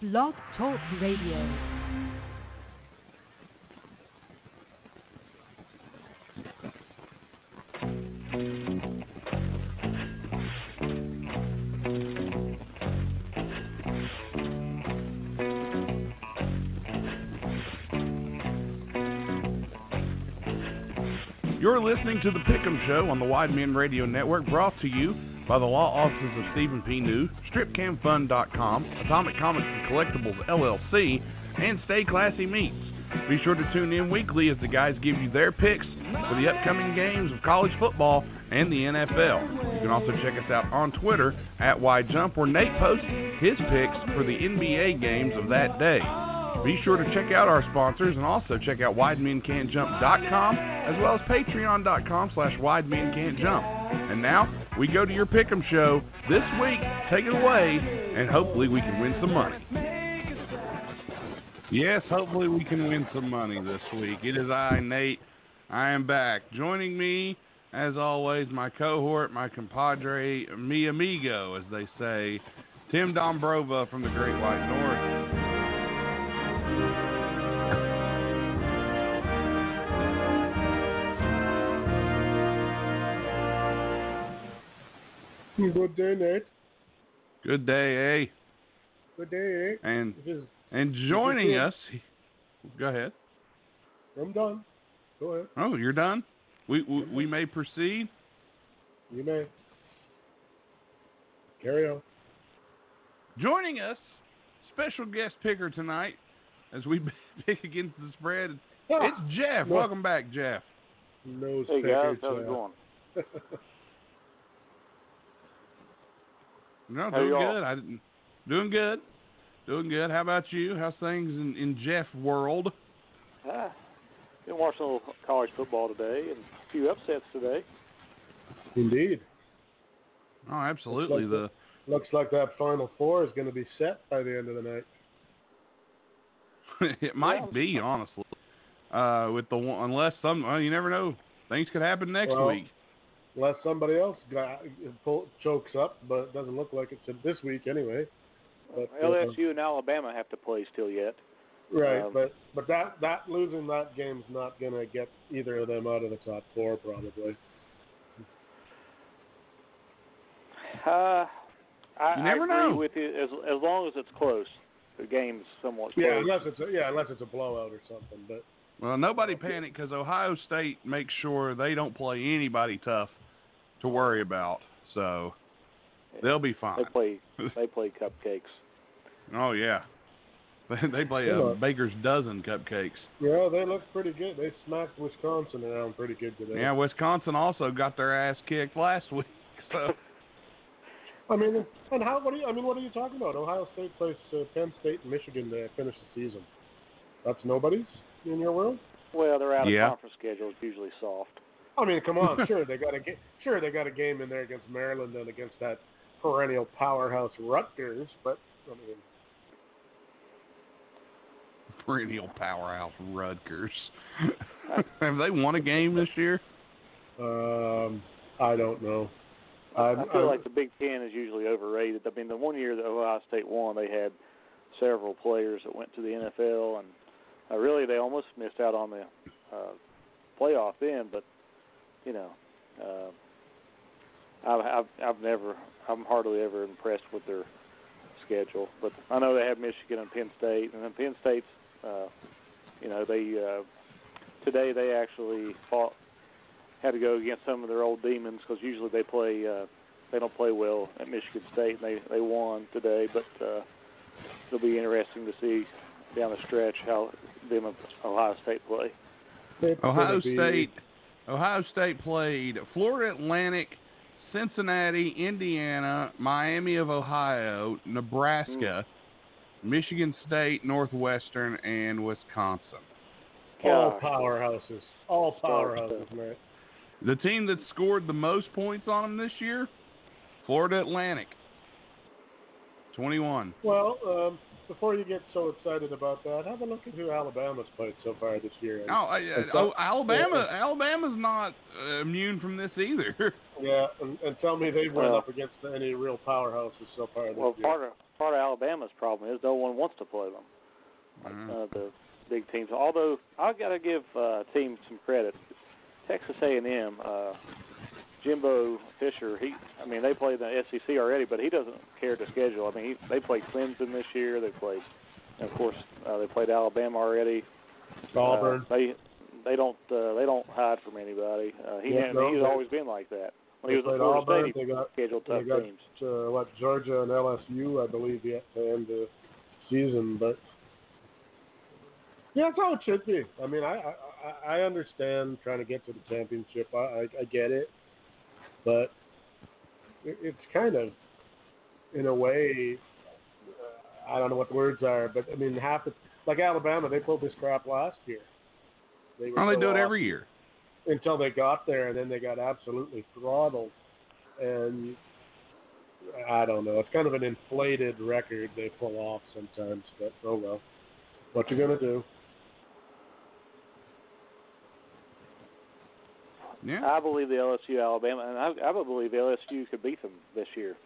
Blog Talk Radio. You're listening to The Pick'em Show on the Wide Men Radio Network, brought to you by the law offices of Stephen P. New, StripCamFun.com, Atomic Comics and Collectibles LLC, and Stay Classy Meats. Be sure to tune in weekly as the guys give you their picks for the upcoming games of college football and the NFL. You can also check us out on Twitter at YJump, where Nate posts his picks for the NBA games of that day. Be sure to check out our sponsors and also check out WideMenCan'tJump.com as well as Patreon.com slash WideMenCan'tJump. And now we go to your Pick'em show this week. Take it away, and hopefully we can win some money. Yes, hopefully we can win some money this week. It is I, Nate. I am back. Joining me, as always, my cohort, my compadre, mi amigo, as they say, Tim Dombrova from the Great White North. Good day, Nate. Good day, eh? Good day, eh? And is, and joining us, go ahead. I'm done. Go ahead. Oh, you're done. We we, we may proceed. You may. Carry on. Joining us, special guest picker tonight, as we pick against the spread. It's Jeff. No. Welcome back, Jeff. Nose Hey guys, how's it going? No, doing y'all? good. I didn't, doing good. Doing good. How about you? How's things in, in Jeff world? Ah, been watching a little college football today and a few upsets today. Indeed. Oh, absolutely. like The Looks like that Final Four is going to be set by the end of the night. it might Yeah. be honestly. Uh, with the one, unless some, well, you never know. Things could happen next Well, week. Unless somebody else got, pull, chokes up, but it doesn't look like it's this week anyway. But, uh, LSU and Alabama have to play still yet. right, um, but but that that losing that game's not going to get either of them out of the top four probably. Uh, I, You never I agree know. with you as as long as it's close. The game's somewhat close. Yeah, unless it's a, yeah, unless it's a blowout or something. But Well, nobody panic because Ohio State makes sure they don't play anybody tough to worry about. So they'll be fine. they play they play cupcakes. Oh yeah, they play Yeah. a baker's dozen cupcakes. yeah, they look pretty good. They smacked Wisconsin around pretty good today. Yeah, Wisconsin also got their ass kicked last week. So I mean, and how? What are you? I mean, what are you talking about? Ohio State plays uh, Penn State and Michigan to finish the season. That's nobody's in your world. Well, they're out of Yeah. conference schedule. It's usually soft. I mean, come on. sure, they got to ga- sure they got a game in there against Maryland and against that perennial powerhouse Rutgers. But I mean, perennial powerhouse Rutgers. Have they won a game this year? um, I don't know. I'm, I feel I'm- like the Big Ten is usually overrated. I mean, the one year that Ohio State won, they had several players that went to the NFL, and uh, really they almost missed out on the uh, playoff then. But you know, uh, I've, I've I've never, I'm hardly ever impressed with their schedule. But I know they have Michigan and Penn State, and then Penn State's, uh, you know, they uh, today they actually fought had to go against some of their old demons because usually they play uh, they don't play well at Michigan State and they they won today but uh, it'll be interesting to see down the stretch how them and Ohio State play. it's Ohio State. Ohio State played Florida Atlantic, Cincinnati, Indiana, Miami of Ohio, Nebraska, Michigan State, Northwestern, and Wisconsin. all powerhouses, all powerhouses, man. The team that scored the most points on them this year, Florida Atlantic, 21. Well, um, before you get so excited about that, have a look at who Alabama's played so far this year. Oh, I, And oh so- Alabama! Alabama's not uh, immune from this either. Yeah, and, and tell me they've run Well- up against any real powerhouses so far this Well, year. Well, part of part of Alabama's Alabama's problem is no one wants to play them. Like none of the big teams. Although I've got to give uh, teams some credit. Texas A&M, uh, Jimbo Fisher. He, I mean, they play the SEC already, but he doesn't care to schedule. I mean, he, they played Clemson this year. They played, of course, uh, they played Alabama already. Auburn. Uh, they they don't uh, they don't hide from anybody. Uh, he Yeah, no, he's they- always been like that. When they he was at Florida Auburn. State, he They got scheduled they tough got teams. uh, what Georgia and LSU, I believe, yet to end the season. But yeah, that's how it should be. I mean, I I, I understand trying to get to the championship. I I, I get it, but it's kind of, in a way, uh, I don't know what the words are, but I mean, half the like Alabama, they pulled this crap last year. They were Well, they do it every year. until they got there, and then they got absolutely throttled. And I don't know. It's kind of an inflated record they pull off sometimes, but oh well. What you gonna do? Yeah. I believe the LSU Alabama, and I, I believe LSU could beat them this year.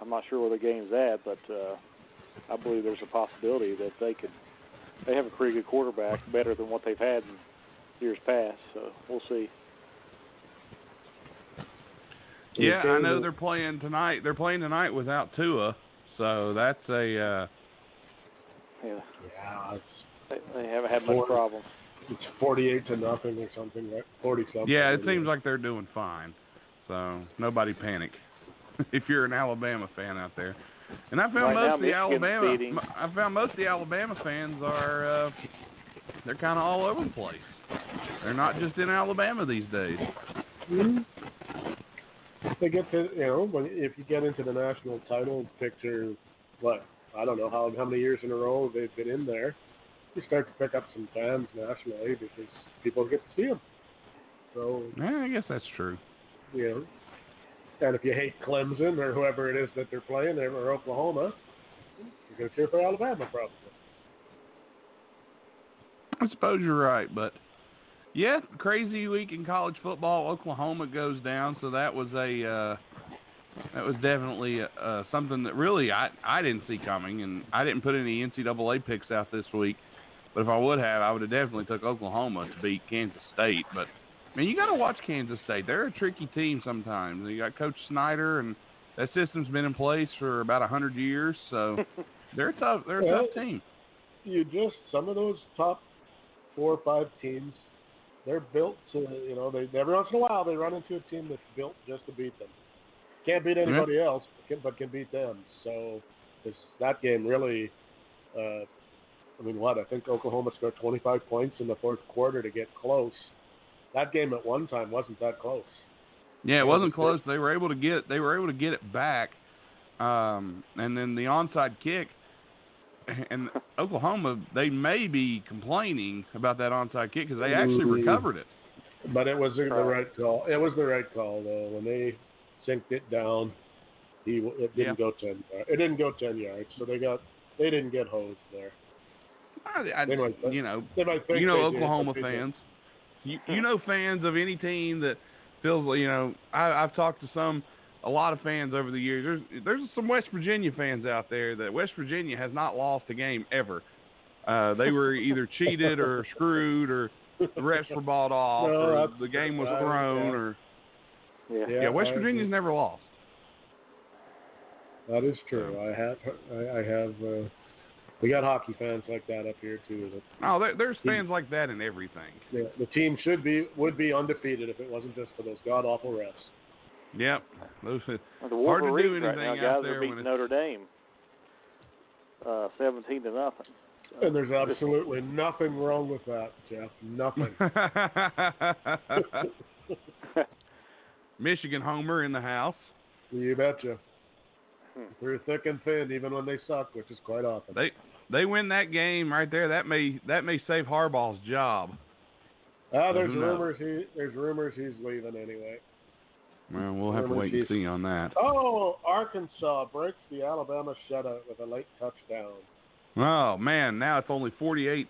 I'm not sure where the game's at, but uh, I believe there's a possibility that they could. They have a pretty good quarterback, better than what they've had in years past. So we'll see. Yeah, I know they're playing tonight. They're playing tonight without Tua, so that's a uh Yeah, Yeah, they, they haven't had much Four. Problems. it's forty-eight to nothing or something, right? Forty something. yeah, it seems like they're doing fine. So nobody panic if you're an Alabama fan out there. And I found Right most now, of the Alabama beating- I found most of the Alabama fans are uh they're kind of all over the place. They're not just in Alabama these days. Mhm. They get to you know when if you get into the national title picture, what I don't know how how many years in a row they've been in there. You start to pick up some fans nationally because people get to see them. So Yeah, I guess that's true. you know, and if you hate Clemson or whoever it is that they're playing, there, or Oklahoma, you're gonna cheer for Alabama probably. I suppose you're right, but yeah, crazy week in college football. Oklahoma goes down, so that was a uh, that was definitely uh, something that really I I didn't see coming, and I didn't put any NCAA picks out this week. But if I would have, I would have definitely took Oklahoma to beat Kansas State. But I mean, you got to watch Kansas State. They're a tricky team sometimes. You got Coach Snyder, and that system's been in place for about a hundred years, so they're a tough. They're a Well, tough team. you just some of those top four or five teams, they're built to you know they every once in a while they run into a team that's built just to beat them. Can't beat anybody else, but can, but can beat them. So this that game really, uh, I mean, what I think Oklahoma scored 25 points in the fourth quarter to get close. That game at one time wasn't that close. Yeah, it wasn't close. They were able to get they were able to get it back, um, and then the onside kick. And Oklahoma, they may be complaining about that onside kick because they actually Ooh. recovered it. But it was the Right. right call. It was the right call though. When they synced it down, he it didn't Yeah. go ten. It didn't go ten yards, so they got they didn't get hosed there. I, I, They you know, They might think you know Oklahoma but they didn't. fans. You you know fans of any team that feels like you know. I, I've talked to some, a lot of fans over the years. There's there's some West Virginia fans out there that West Virginia has not lost a game ever. Uh, they were either cheated or screwed or the refs were bought off No, or the game was thrown yeah. or Yeah. Yeah, yeah, West Virginia's never lost. That is true. I have I, I have uh, we got hockey fans like that up here too. That Oh, there, there's fans like that in everything. yeah, the team should be would be undefeated if it wasn't just for those god awful refs. Yep, those. Well, the Hard to do Wolverines right anything now, out guys there are beating it's- Notre Dame, uh, seventeen to nothing. So, And there's absolutely nothing wrong with that, Jeff. Nothing. Michigan homer in the house. you betcha. Hmm. Through thick and thin, even when they suck, which is quite often. They they win that game right there. That may that may save Harbaugh's job. Ah, there's rumors he there's rumors he's leaving anyway. Well, we'll have to wait and see on that. Oh, Arkansas breaks the Alabama shutout with a late touchdown. Oh man, now it's only 48-7.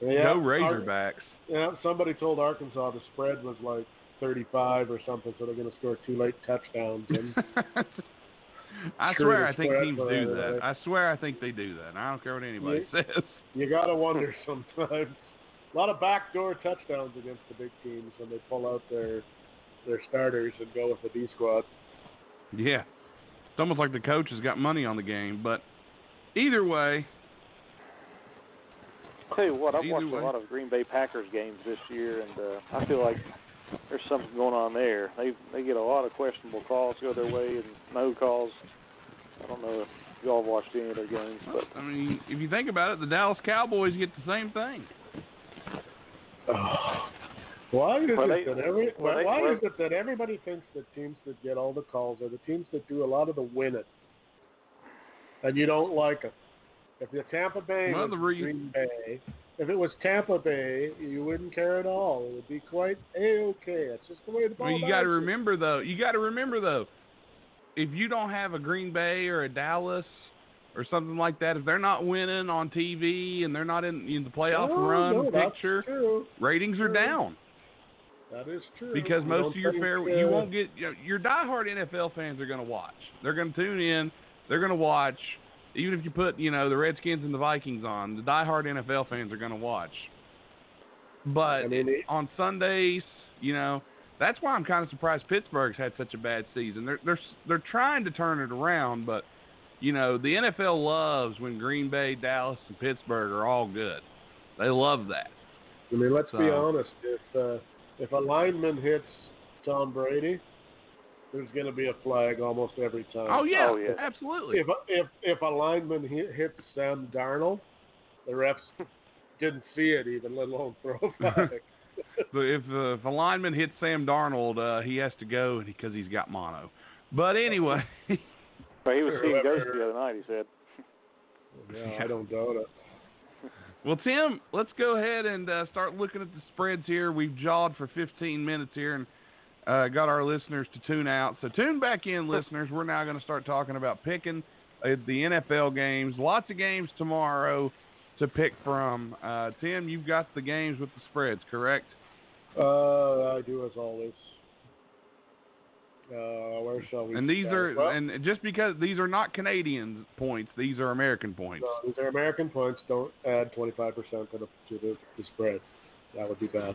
Yeah, Go Ar- Razorbacks. yeah, somebody told Arkansas the spread was like 35 or something, so they're going to score two late touchdowns. And I swear, I think teams do that. I swear, I think they do that. I don't care what anybody says. You got to wonder sometimes. A lot of backdoor touchdowns against the big teams when they pull out their their starters and go with the B squad. Yeah, it's almost like the coach has got money on the game. But either way, tell you what, I've watched way. a lot of Green Bay Packers games this year, and uh, I feel like there's something going on there. They they get a lot of questionable calls go their way, and no calls. I don't know if y'all have watched any of their games, but I mean, if you think about it, the Dallas Cowboys get the same thing. Why is Well, it they- that every well, they- why is it that everybody thinks that teams that get all the calls are the teams that do a lot of the winning, and you don't like them? If the Tampa Bay was Green Bay, if it was Tampa Bay, you wouldn't care at all. It would be quite a okay. It's just the way the ball. Well, you got to remember though. You got to remember though. If you don't have a Green Bay or a Dallas or something like that, if they're not winning on TV and they're not in, in the playoff No, run no, picture, true. ratings are down That is true. because You most of your fair you won't get you know, your diehard NFL fans are going to watch. They're going to tune in. They're going to watch. Even if you put you know the Redskins and the Vikings on, the diehard NFL fans are going to watch. But I mean, on Sundays, you know, that's why I'm kind of surprised Pittsburgh's had such a bad season. They're they're they're trying to turn it around, but you know, the NFL loves when Green Bay, Dallas, and Pittsburgh are all good. They love that. I mean, let's be honest. If uh, if a lineman hits Tom Brady, there's going to be a flag almost every time. Oh yeah, Oh, yeah. absolutely. If if if a lineman hit, hits Sam Darnold, the refs didn't see it even, let alone throw a flag. But if uh, if a lineman hits Sam Darnold, uh, he has to go because he's got mono. But anyway, but he was seeing ghosts the other night. He said. yeah, I don't doubt it. well, Tim, let's go ahead and uh, start looking at the spreads here. We've jawed for 15 minutes here and uh, got our listeners to tune out. So tune back in, listeners. We're now going to start talking about picking uh, the NFL games. Lots of games tomorrow to pick from. Uh, Tim, you've got the games with the spreads, correct? Uh, I do as always. Uh, where shall we? And these start? are Well, and just because these are not Canadian points, these are American points. No, these are American points. Don't add 25% to the, to the, the spread. That would be bad.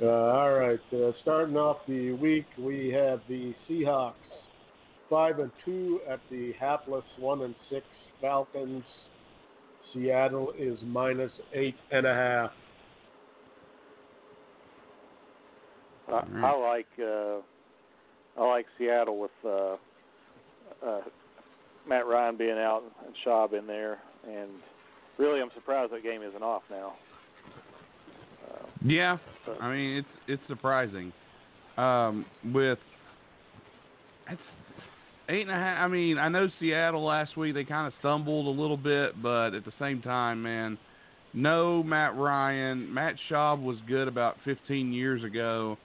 Uh, all right. Uh, starting off the week, we have the Seahawks, five and two at the hapless one and six Falcons. Seattle is minus eight and a half. I, like uh, I like Seattle with uh, uh, Matt Ryan being out and Schaub in there, and really I'm surprised that game isn't off now. Uh, Yeah, but- I mean it's it's surprising. Um, with it's eight and a half. I mean, I know Seattle last week they kind of stumbled a little bit, but at the same time, man, no Matt Ryan. Matt Schaub was good about 15 years ago.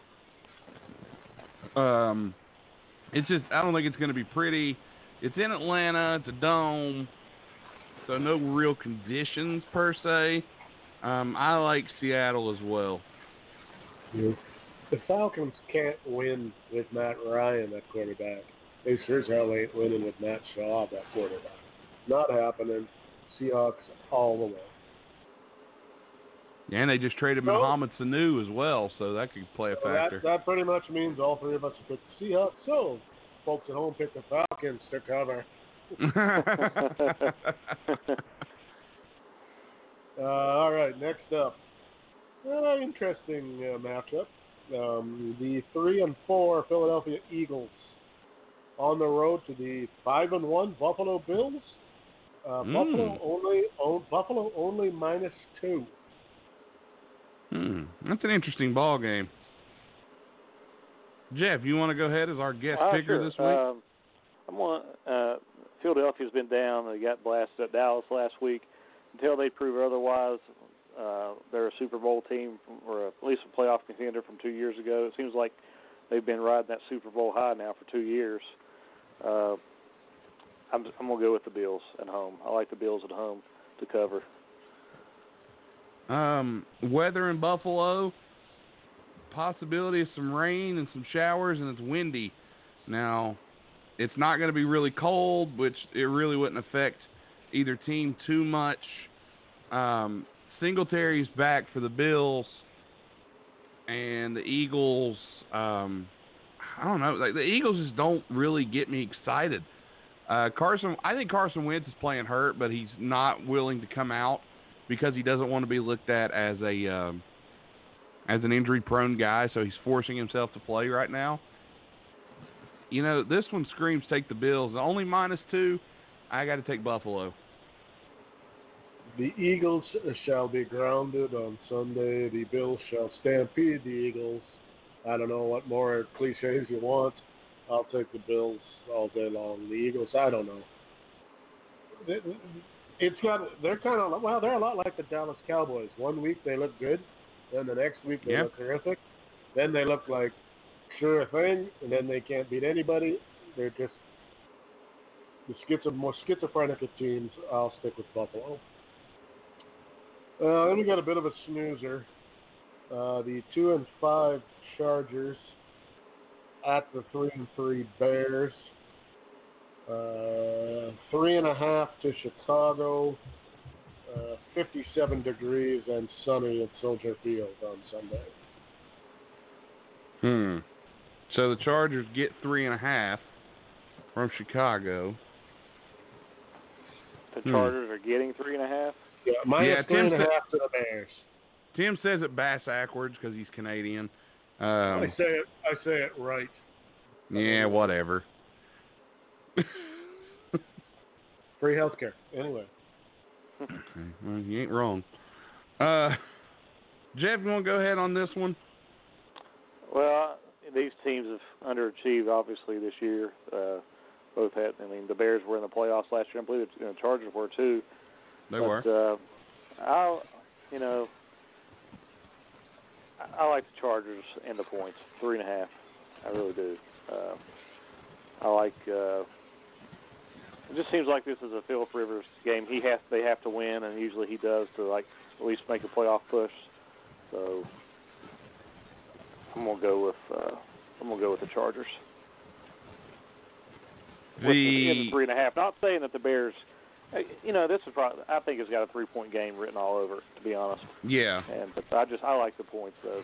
Um, it's just I don't think it's going to be pretty. It's in Atlanta. It's a dome, so no real conditions per se. Um, I like Seattle as well. The Falcons can't win with Matt Ryan at quarterback. They sure as hell ain't winning with Matt Schaub at quarterback. Not happening. Seahawks all the way. And they just traded No. Mohamed Sanu as well, so that could play a So that, factor. that pretty much means all three of us pick the Seahawks. So, folks at home pick the Falcons to cover. Uh, all right, next up. Uh, interesting uh, matchup. Um, the three and four Philadelphia Eagles on the road to the five and one Buffalo Bills. Uh, Mm. Buffalo only own, Buffalo only minus two. Hmm, that's an interesting ball game. Jeff, you want to go ahead as our guest Uh, picker sure. this week? Um, I'm on. Uh, Philadelphia's been down. They got blasted at Dallas last week. Until they prove otherwise, uh, they're a Super Bowl team, or at least a playoff contender from two years ago. It seems like they've been riding that Super Bowl high now for two years. Uh, I'm I'm gonna go with the Bills at home. I like the Bills at home to cover. Um, weather in Buffalo, possibility of some rain and some showers, and it's windy. Now, it's not going to be really cold, which it really wouldn't affect either team too much. Um, Singletary's back for the Bills, and the Eagles. Um, I don't know. Like the Eagles just don't really get me excited. Uh, Carson, I think Carson Wentz is playing hurt, but he's not willing to come out because he doesn't want to be looked at as a um, as an injury-prone guy. So he's forcing himself to play right now. You know, this one screams take the Bills. The only minus two, I got to take Buffalo. The Eagles shall be grounded on Sunday. The Bills shall stampede the Eagles. I don't know what more cliches you want. I'll take the Bills all day long. The Eagles, I don't know. It's got they're kind of well, they're a lot like the Dallas Cowboys. One week they look good, then the next week they yep. look terrific. Then they look like sure thing, and then they can't beat anybody. They're just the schizo, more schizophrenic of teams. I'll stick with Buffalo. Uh, then we got a bit of a snoozer. Uh, the two and five Chargers at the three and three Bears. Uh, three and a half to Chicago. Uh, 57 degrees and sunny at Soldier Field on Sunday. Hmm. So the Chargers get three and a half from Chicago. The Chargers hmm. are getting three and a half. Yeah, minus yeah, three and a half to the Bears. Tim says it bass backwards because he's Canadian. Um, I say it. I say it right. Yeah, whatever. Free healthcare. Anyway. okay, well, you ain't wrong. Uh, Jeff, you want to go ahead on this one? Well, these teams have underachieved obviously this year. Uh, both had. I mean, the Bears were in the playoffs last year. I believe the Chargers were too. They but, were. Uh, I, you know, I, I like the Chargers and the points, three and a half. I really do. Uh, I like. Uh, it just seems like this is a Philip Rivers game. He has. They have to win, and usually he does to like at least make a playoff push. So I'm gonna go with. Uh, I'm gonna go with the Chargers. The, the three and a half. Not saying that the Bears you know, this is probably I think it's got a three point game written all over it, to be honest. Yeah. And but I just I like the points though.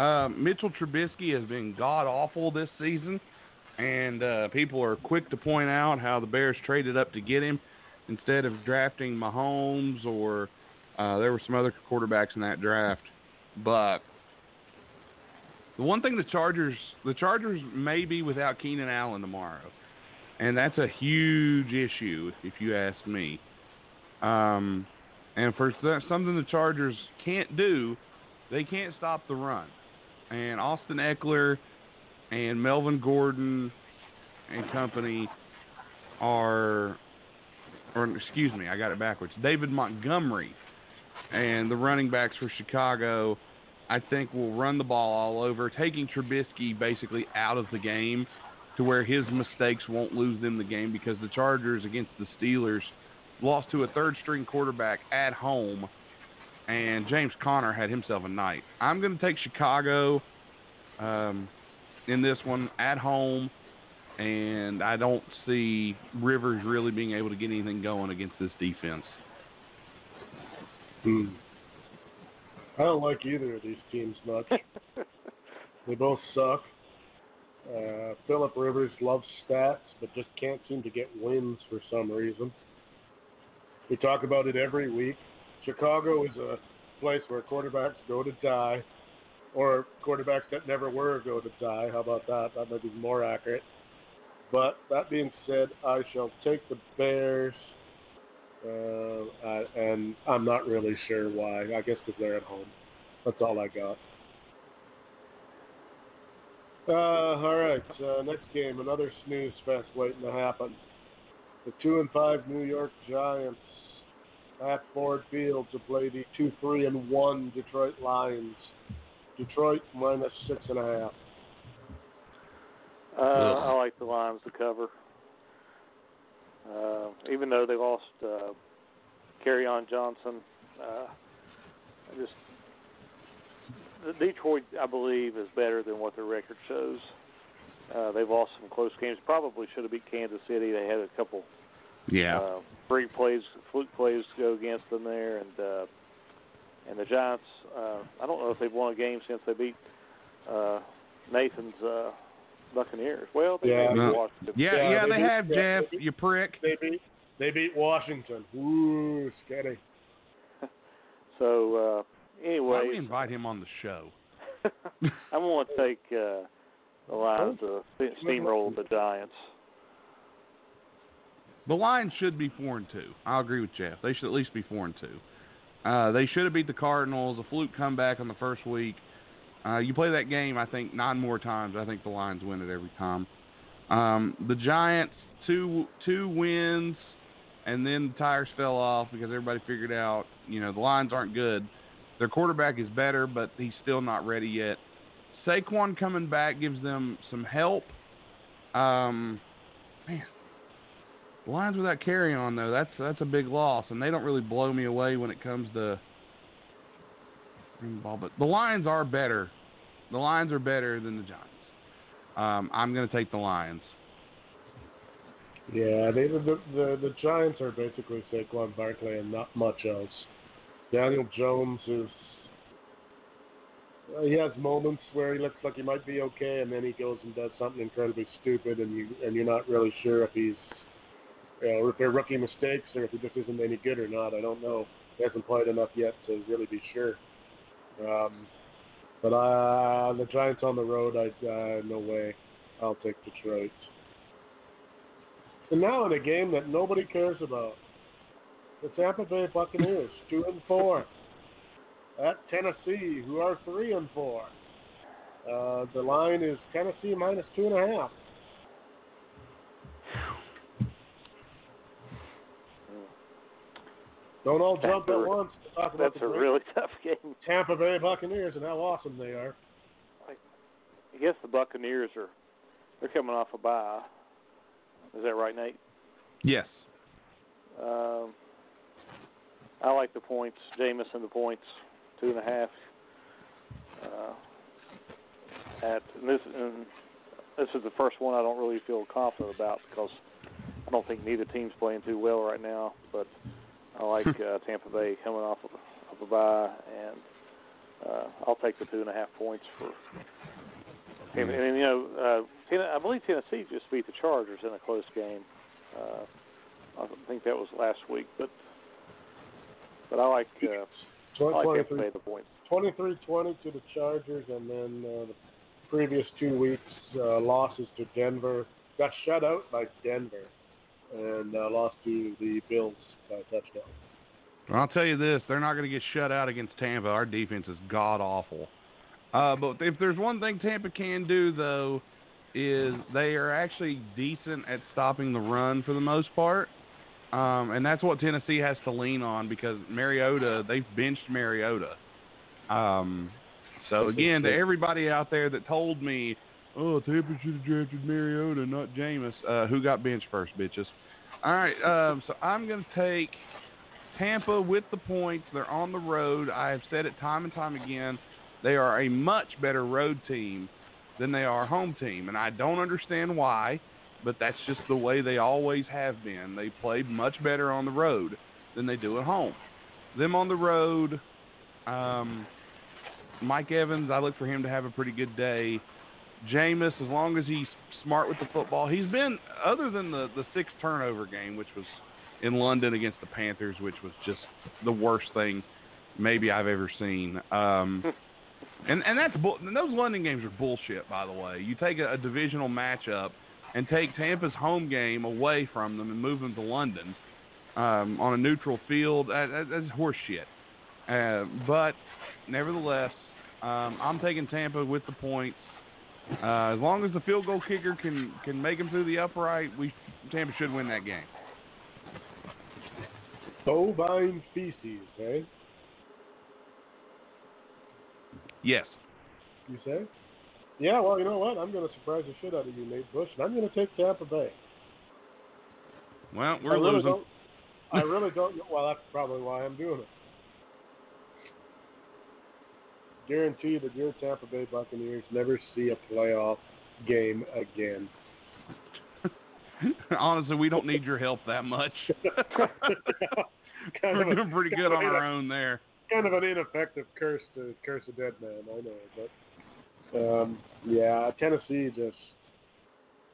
Uh, Mitchell Trubisky has been god awful this season, and uh, people are quick to point out how the Bears traded up to get him instead of drafting Mahomes or uh, there were some other quarterbacks in that draft. But the one thing the Chargers the Chargers may be without Keenan Allen tomorrow and that's a huge issue if you ask me. Um, and for something the Chargers can't do, they can't stop the run. And Austin Ekeler and Melvin Gordon and company are, or excuse me, I got it backwards. David Montgomery and the running backs for Chicago, I think will run the ball all over, taking Trubisky basically out of the game to where his mistakes won't lose them the game because the Chargers against the Steelers lost to a third string quarterback at home and James Conner had himself a night. I'm going to take Chicago um, in this one at home, and I don't see Rivers really being able to get anything going against this defense. Hmm. I don't like either of these teams much. they both suck. Uh, Philip Rivers loves stats, but just can't seem to get wins for some reason. We talk about it every week. Chicago is a place where quarterbacks go to die, or quarterbacks that never were go to die. How about that? That might be more accurate. But that being said, I shall take the Bears, uh, I, and I'm not really sure why. I guess because they're at home. That's all I got. Uh, all right. Uh, next game, another snooze fest waiting to happen. The two and five New York Giants at Ford Field to play the two, three, and one Detroit Lions. Detroit minus six and a half. Uh, I like the Lions to cover. Uh, even though they lost uh, Kerryon Johnson, uh, I just Detroit, I believe, is better than what their record shows. Uh, they've lost some close games. Probably should have beat Kansas City. They had a couple Yeah. uh, freak plays, fluke plays to go against them there, and uh, and the Giants. Uh, I don't know if they've won a game since they beat uh, Nathan's uh, Buccaneers. Well, they Yeah. beat No. Washington. yeah, Yeah, yeah, they they do- have, yeah, Jeff, they do. you prick. They beat they beat Washington. Ooh, scary. So uh, Why we invite him on the show? I'm going to take uh, the Lions to steamroll the Giants. The Lions should be four and two. I'll agree with Jeff. They should at least be four and two. Uh, they should have beat the Cardinals. A fluke comeback on the first week. Uh, you play that game, I think nine more times. I think the Lions win it every time. Um, the Giants two two wins, and then the tires fell off because everybody figured out you know the Lions aren't good. Their quarterback is better, but he's still not ready yet. Saquon coming back gives them some help. Um, man, Lions without Kerryon though, that's that's a big loss, and they don't really blow me away when it comes to ball. But the Lions are better. The Lions are better than the Giants. Um, I'm going to take the Lions. Yeah, they, the, the the Giants are basically Saquon Barkley and not much else. Daniel Jones is he has moments where he looks like he might be okay, and then he goes and does something incredibly stupid, and you and you're not really sure if he's you know, if they're rookie mistakes or if he just isn't any good or not. I don't know. He hasn't played enough yet to really be sure. Um, but uh, the Giants on the road, I uh, no way. I'll take Detroit. And now in a game that nobody cares about, the Tampa Bay Buccaneers, two and four, at Tennessee, who are three and four. Uh, the line is Tennessee minus two and a half. Don't all jump at a- once to talk about That's a really tough game. Tampa Bay Buccaneers and how awesome they are. I guess the Buccaneers are they're coming off a bye. Is that right, Nate? Yes. Um, I like the points. Jamison the points, two and a half. Uh, at and this and this is the first one I don't really feel confident about because I don't think neither team's playing too well right now. But I like uh, Tampa Bay coming off of, of a bye, and uh, I'll take the two and a half points for. And, and you know, uh, Ten- I believe Tennessee just beat the Chargers in a close game. Uh, I think that was last week, but but I like uh, I like Tampa Bay the points. 23-20 to the Chargers, and then uh, the previous two weeks uh, losses to Denver. Got shut out by Denver, and uh, lost to the Bills by a touchdown. Well, I'll tell you this: they're not going to get shut out against Tampa. Our defense is god awful. Uh, but if there's one thing Tampa can do, though, is they are actually decent at stopping the run for the most part, um, and that's what Tennessee has to lean on because Mariota they've benched Mariota. Um, so again, to everybody out there that told me, "Oh, Tampa should have drafted Mariota, not Jameis," uh, who got benched first, bitches. All right, um, so I'm going to take Tampa with the points. They're on the road. I have said it time and time again. They are a much better road team than they are home team, and I don't understand why, but that's just the way they always have been. They played much better on the road than they do at home. Them on the road, um, Mike Evans, I look for him to have a pretty good day. Jameis, as long as he's smart with the football, he's been other than the the six turnover game, which was in London against the Panthers, which was just the worst thing maybe I've ever seen. Um, and and that's bull- and those London games are bullshit, by the way. You take a, a divisional matchup and take Tampa's home game away from them and move them to London um, on a neutral field. That, that, that's horseshit. Uh, but nevertheless, um, I'm taking Tampa with the points. Uh, as long as the field goal kicker can can make him through the upright, we Tampa should win that game. Bovine feces, eh? Yes. You say? Yeah, well, you know what? I'm going to surprise the shit out of you, Nate Bush, and I'm going to take Tampa Bay. Well, we're I losing. Don't, I really don't. Well, that's probably why I'm doing it. Guarantee that your Tampa Bay Buccaneers never see a playoff game again. Honestly, we don't need your help that much. We're doing pretty good on our own there. Kind of an ineffective curse to curse a dead man, I know, but um, yeah, Tennessee just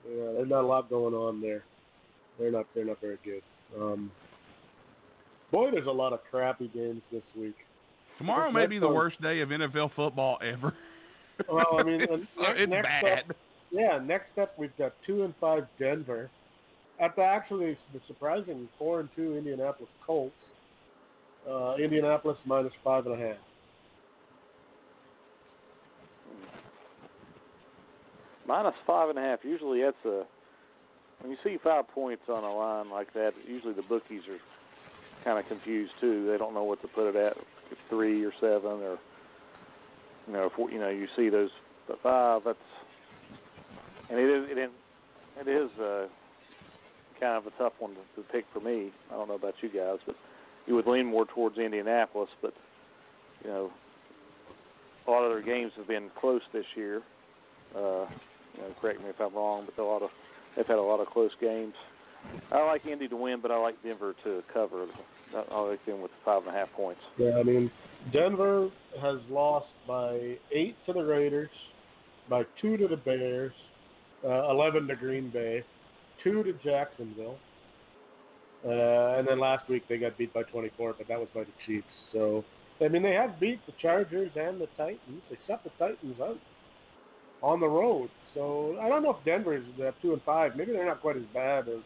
yeah, there's not a lot going on there. They're not they're not very good. Um, boy, there's a lot of crappy games this week. Tomorrow may be the worst day of NFL football ever. Well, I mean, it's, next, it's next bad. Up, yeah, next up we've got two and five Denver. At the actually the surprising four and two Indianapolis Colts. Uh, Indianapolis minus five and a half. Minus five and a half. Usually that's a when you see five points on a line like that. Usually the bookies are kind of confused too. They don't know what to put it at. If three or seven or you know, four, you know, you see those but five. That's and it is it, it is uh, kind of a tough one to, to pick for me. I don't know about you guys, but you would lean more towards Indianapolis. But you know, a lot of their games have been close this year. Uh, you know, correct me if I'm wrong, but a lot of they've had a lot of close games. I like Indy to win, but I like Denver to cover. I like them with five and a half points. Yeah, I mean, Denver has lost by eight to the Raiders, by two to the Bears, uh, eleven to Green Bay, two to Jacksonville, uh, and then last week they got beat by 24, but that was by the Chiefs. So, I mean, they have beat the Chargers and the Titans, except the Titans out on the road. So I don't know if Denver's at two and five. Maybe they're not quite as bad as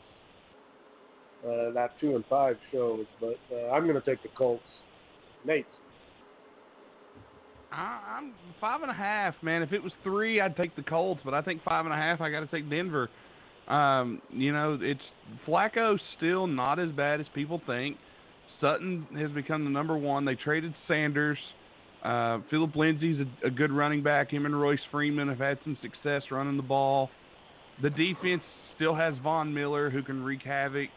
uh, that two and five shows, but uh, I'm going to take the Colts. Nate. I'm five and a half, man. If it was three, I'd take the Colts, but I think five and a half. I got to take Denver. Um, you know, it's Flacco's still not as bad as people think. Sutton has become the number one. They traded Sanders. Uh, Phillip Lindsay's a, a good running back. Him and Royce Freeman have had some success running the ball. The defense still has Von Miller who can wreak havoc.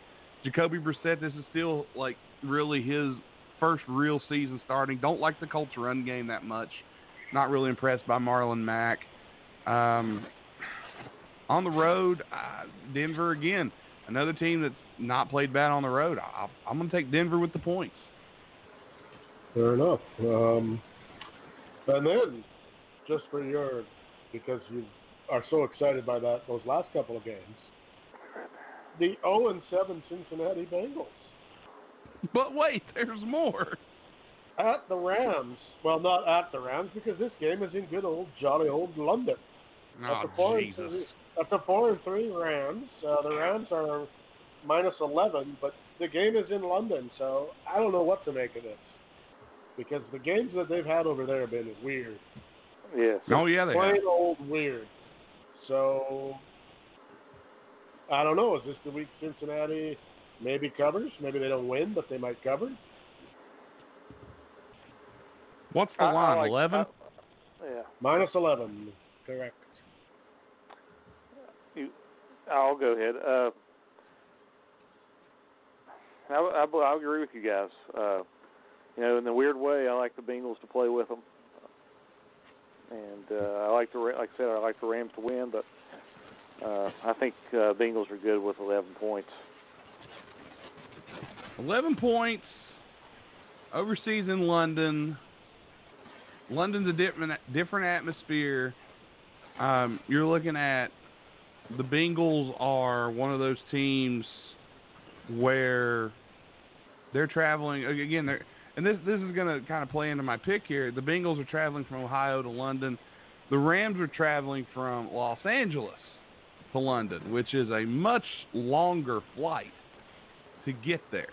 Jacoby Brissett, this is still like really his first real season starting. Don't like the Colts run game that much. Not really impressed by Marlon Mack. Um, on the road, uh, Denver again, another team that's not played bad on the road. I, I'm going to take Denver with the points. Fair enough. Um, and then, just for your, because you are so excited by that those last couple of games, the 0 and 7 Cincinnati Bengals But wait, there's more. at the Rams. Well, not at the Rams because this game is in good old jolly old London. Oh, at the four Jesus. and three, at the four and three Rams. Uh, the Rams are minus 11, but the game is in London, so I don't know what to make of this because the games that they've had over there have been weird. Yes. Oh, yeah, they have. plain old weird. So I don't know. Is this the week Cincinnati maybe covers? Maybe they don't win, but they might cover. What's the I- I like- 11? I- yeah. Minus eleven, correct. You, I'll go ahead. Uh, I, I, I agree with you guys. Uh, you know, in the weird way, I like the Bengals to play with them, and uh, I like the like I said, I like the Rams to win, but uh, I think uh, Bengals are good with 11 points. 11 points overseas in London. London's a different different atmosphere. Um, you're looking at the Bengals are one of those teams where they're traveling again. They're and this this is going to kind of play into my pick here. The Bengals are traveling from Ohio to London. The Rams are traveling from Los Angeles to London, which is a much longer flight to get there.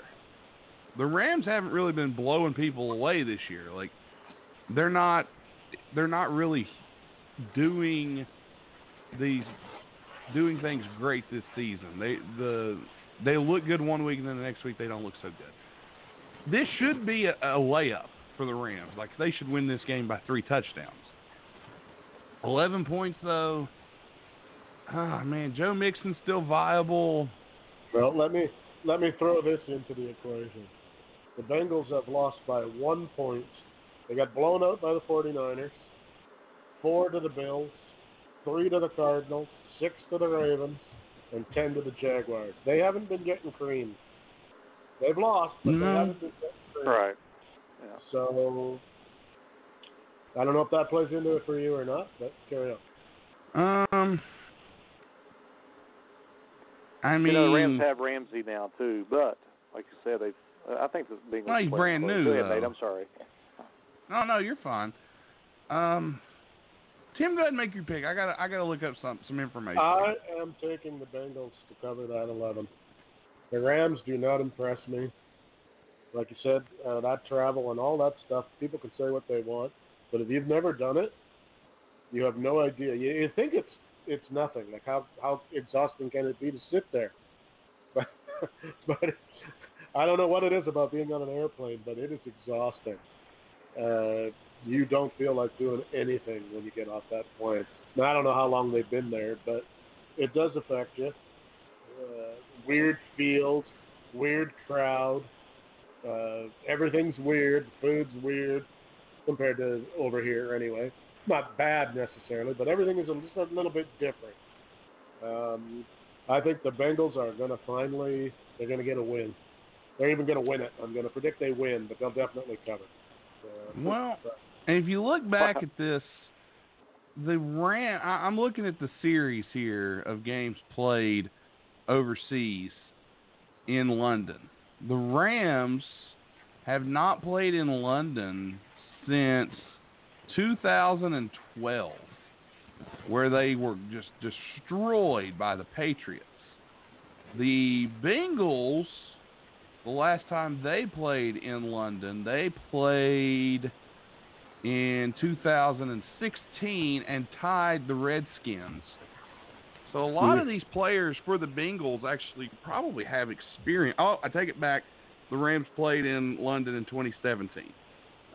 The Rams haven't really been blowing people away this year. Like they're not they're not really doing these doing things great this season. They the they look good one week and then the next week they don't look so good. This should be a, a layup for the Rams. Like they should win this game by three touchdowns. Eleven points though. Ah man, Joe Mixon's still viable. Well, let me let me throw this into the equation. The Bengals have lost by one point. They got blown out by the 49ers, four to the Bills, three to the Cardinals, six to the Ravens, and ten to the Jaguars. They haven't been getting creamed. They've lost, but No. they haven't been getting creamed. Right. Yeah. So I don't know if that plays into it for you or not, but carry on. Um, I mean, you know, the Rams have Ramsey now too, but like you said, they. Uh, I think the Bengals. No, he's brand new, Go ahead, Nate. I'm sorry. no, no, you're fine. Um, Tim, go ahead and make your pick. I gotta, I gotta look up some some information. I am taking the Bengals to cover that 11. The Rams do not impress me. Like you said, uh, that travel and all that stuff, people can say what they want, but if you've never done it, you have no idea. You, you think it's it's nothing. Like how how exhausting can it be to sit there? But but I don't know what it is about being on an airplane, but it is exhausting. Uh, you don't feel like doing anything when you get off that plane. Now, I don't know how long they've been there, but it does affect you. Uh, weird field, weird crowd. Uh, everything's weird. Food's weird compared to over here, anyway. Not bad necessarily, but everything is just a little bit different. Um, I think the Bengals are going to finally they're going to get a win. They're even going to win it. I'm going to predict they win, but they'll definitely cover. Uh, Well, And if you look back at this, the Ram. I, I'm looking at the series here of games played overseas in London. The Rams have not played in London since 2012, where they were just destroyed by the Patriots. The Bengals, the last time they played in London, they played in 2016 and tied the Redskins. So a lot hmm. of these players for the Bengals actually probably have experience. Oh, I take it back. The Rams played in London in 2017.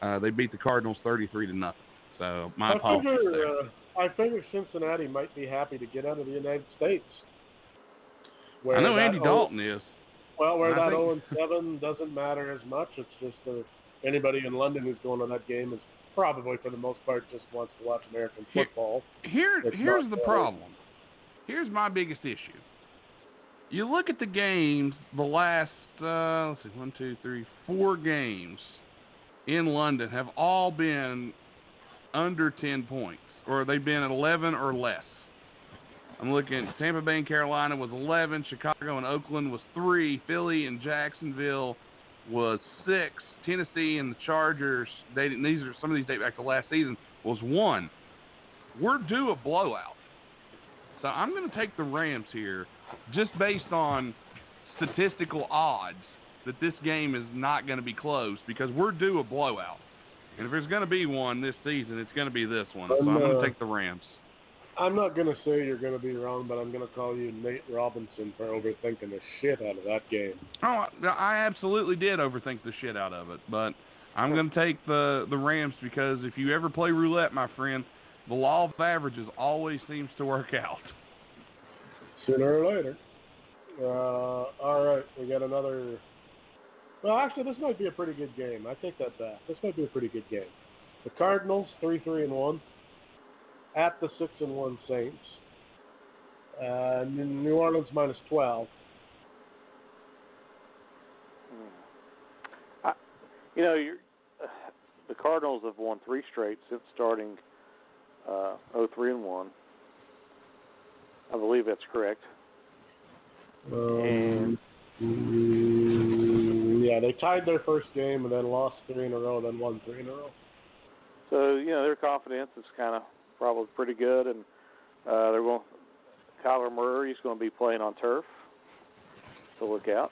Uh, they beat the Cardinals 33 to nothing. So my I apologies. figure, uh, I figure Cincinnati might be happy to get out of the United States. I know Andy Dalton is. Well, where that think- 0 and 7 doesn't matter as much. It's just uh, anybody in London who's going to that game is probably, for the most part, just wants to watch American football. Here, It's here's the bad. problem. Here's my biggest issue. You look at the games, the last uh, let's see, one, two, three, four games in London have all been under ten points, or they've been at eleven or less. I'm looking. Tampa Bay and Carolina was 11. Chicago and Oakland was three. Philly and Jacksonville was six. Tennessee and the Chargers. They didn't, these are some of these date back to last season was one. We're due a blowout. So I'm going to take the Rams here, just based on statistical odds that this game is not going to be close because we're due a blowout. And if there's going to be one this season, it's going to be this one. So I'm going Uh, to take the Rams. I'm not going to say you're going to be wrong, but I'm going to call you Nate Robinson for overthinking the shit out of that game. Oh, I absolutely did overthink the shit out of it, but I'm going to take the the Rams because if you ever play roulette, my friend, the law of averages always seems to work out. Sooner or later. Uh, all right, we got another. Well, actually, this might be a pretty good game. I take that back. This might be a pretty good game. The Cardinals three three and one at the six and one Saints. Uh, New Orleans minus twelve. Hmm. I, you know, you're, uh, the Cardinals have won three straight since starting uh, 03 and one. I believe that's correct. Um, mm, yeah, they tied their first game and then lost three in a row, then won three in a row. So you know their confidence is kind of probably pretty good, and uh, they're going. Kyler Murray's going to be playing on turf, so look out.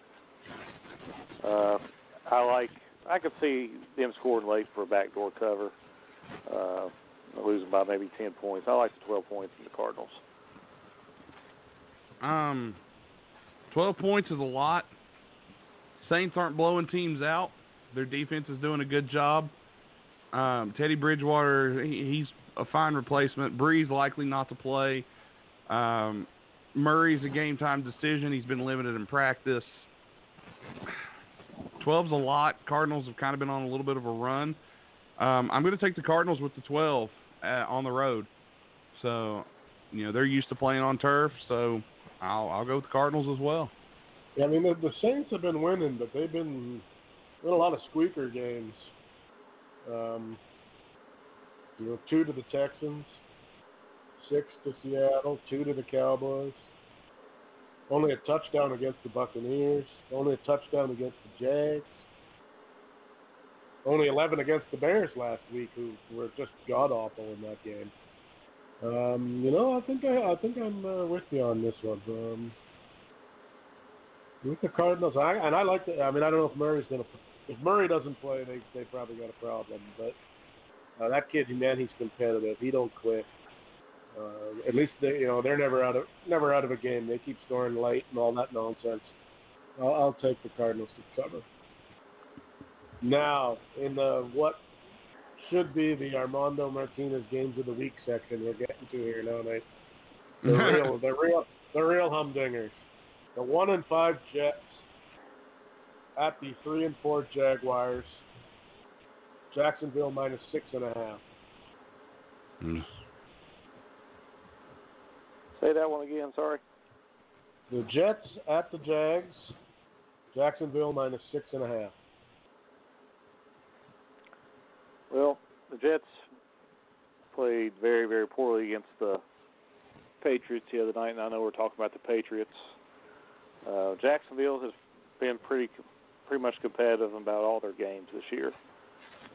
Uh, I like. I could see them scoring late for a backdoor cover, uh, losing by maybe ten points. I like the twelve points in the Cardinals. Um, 12 points is a lot. Saints aren't blowing teams out. Their defense is doing a good job. Um, Teddy Bridgewater, he, he's a fine replacement. Brees likely not to play. Um, Murray's a game time decision. He's been limited in practice. 12's a lot. Cardinals have kind of been on a little bit of a run. Um, I'm going to take the Cardinals with the 12 uh, on the road. So you know they're used to playing on turf, so I'll I'll go with the Cardinals as well. Yeah, I mean the, the Saints have been winning, but they've been in a lot of squeaker games. Um, you know, two to the Texans, six to Seattle, two to the Cowboys. Only a touchdown against the Buccaneers. Only a touchdown against the Jags. Only 11 against the Bears last week, who were just god awful in that game. Um, you know, I think I, I think I'm uh, with you on this one. Um, with the Cardinals, I and I like the. I mean, I don't know if Murray's gonna. If Murray doesn't play, they they probably got a problem. But uh, that kid, man, he's competitive. He don't quit. Uh, at least they, you know, they're never out of never out of a game. They keep scoring late and all that nonsense. I'll, I'll take the Cardinals to cover. Now, in the what should be the Armando Martinez games of the week section, we're getting to here now, Nate. The real, the real, the real humdingers. The one and five Jets at the three and four Jaguars. Jacksonville minus six and a half. Mm. Say that one again. Sorry. The Jets at the Jags. Jacksonville minus six and a half. Well, the Jets played very, very poorly against the Patriots the other night, and I know we're talking about the Patriots. Uh, Jacksonville has been pretty, pretty much competitive about all their games this year.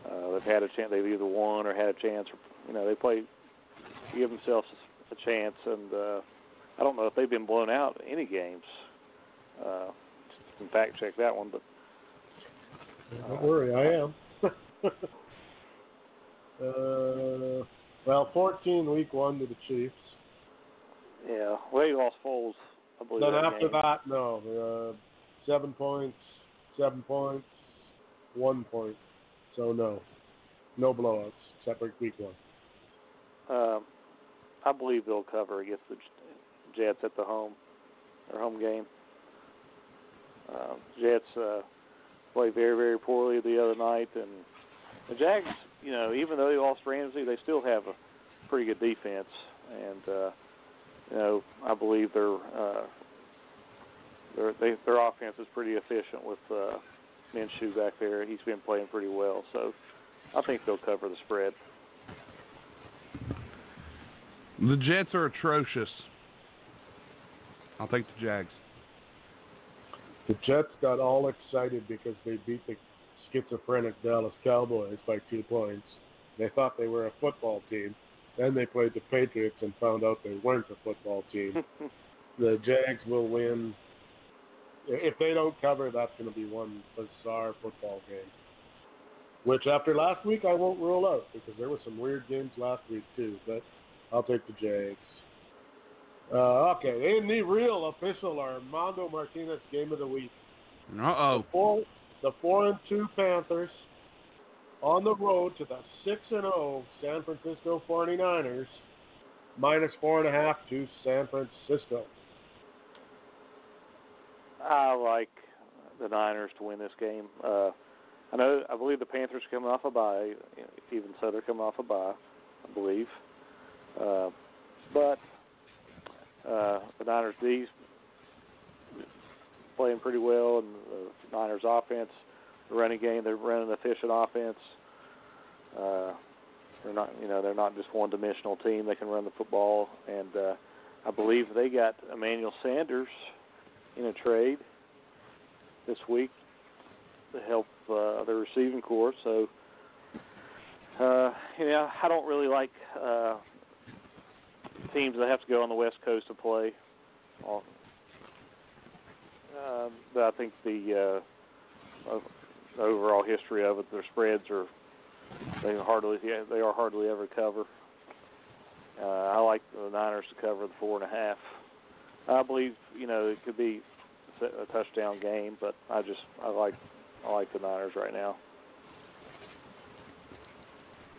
Uh, they've had a chance; they've either won or had a chance. Or, you know, they play, give themselves a chance, and uh, I don't know if they've been blown out in any games. Uh, in fact, check that one, but Don't worry, I am. uh, well, 14 week one to the Chiefs. yeah, well, they lost Foles. Then after game. that, no. Uh, seven points, seven points, one point. So no, no blowouts except for week one. Um, I believe they'll cover against the Jets at the home, their home game. Um, Jets uh, played very, very poorly the other night, and the Jags, you know, even though they lost Ramsey, they still have a pretty good defense, and uh, you know, I believe their uh, their they, their offense is pretty efficient with uh, Minshew back there. He's been playing pretty well, so I think they'll cover the spread. The Jets are atrocious. I'll take the Jags. The Jets got all excited because they beat the schizophrenic Dallas Cowboys by two points. They thought they were a football team. Then they played the Patriots and found out they weren't a football team. the Jags will win. If they don't cover, that's going to be one bizarre football game. Which, after last week, I won't rule out because there were some weird games last week too. But I'll take the Jags. Uh, okay, in the real official Armando Martinez game of the week, Uh oh. the four, the four and two Panthers on the road to the six and zero San Francisco 49ers, minus four and a half to San Francisco. I like the Niners to win this game. Uh, I know, I believe the Panthers are coming off a bye. Even so, they're coming off a bye, I believe. Uh, but uh, the Niners D's playing pretty well, and the Niners offense, running game, they're running efficient offense. Uh, they're not, you know, they're not just one-dimensional team. They can run the football, and uh, I believe they got Emmanuel Sanders in a trade this week to help uh, their receiving corps. So, uh, you know, I don't really like uh, teams that have to go on the West Coast to play. Uh, but I think the uh, overall history of it, their spreads are they hardly they are hardly ever cover. Uh, I like the Niners to cover the four and a half. I believe you know it could be a touchdown game, but I just I like I like the Niners right now.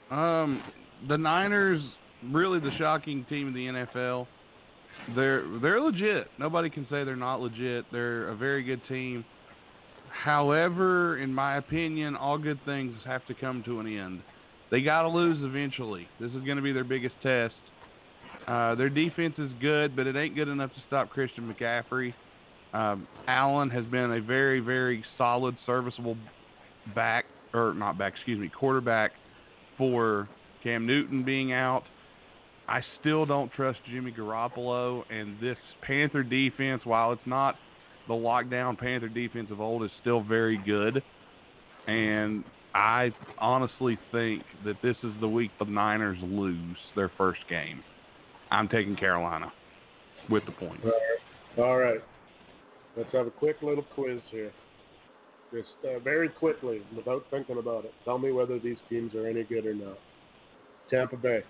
Um, the Niners, really the shocking team in the NFL. They're they're legit. Nobody can say they're not legit. They're a very good team. However, in my opinion, all good things have to come to an end. They got to lose eventually. This is going to be their biggest test. Uh, their defense is good, but it ain't good enough to stop Christian McCaffrey. Um, Allen has been a very, very solid, serviceable back, or not back, excuse me, quarterback for Cam Newton being out. I still don't trust Jimmy Garoppolo, and this Panther defense, while it's not the lockdown Panther defense of old, is still very good. And I honestly think that this is the week the Niners lose their first game. I'm taking Carolina with the point. All right. All right. Let's have a quick little quiz here. Just uh, very quickly, without thinking about it. Tell me whether these teams are any good or not. Tampa Bay,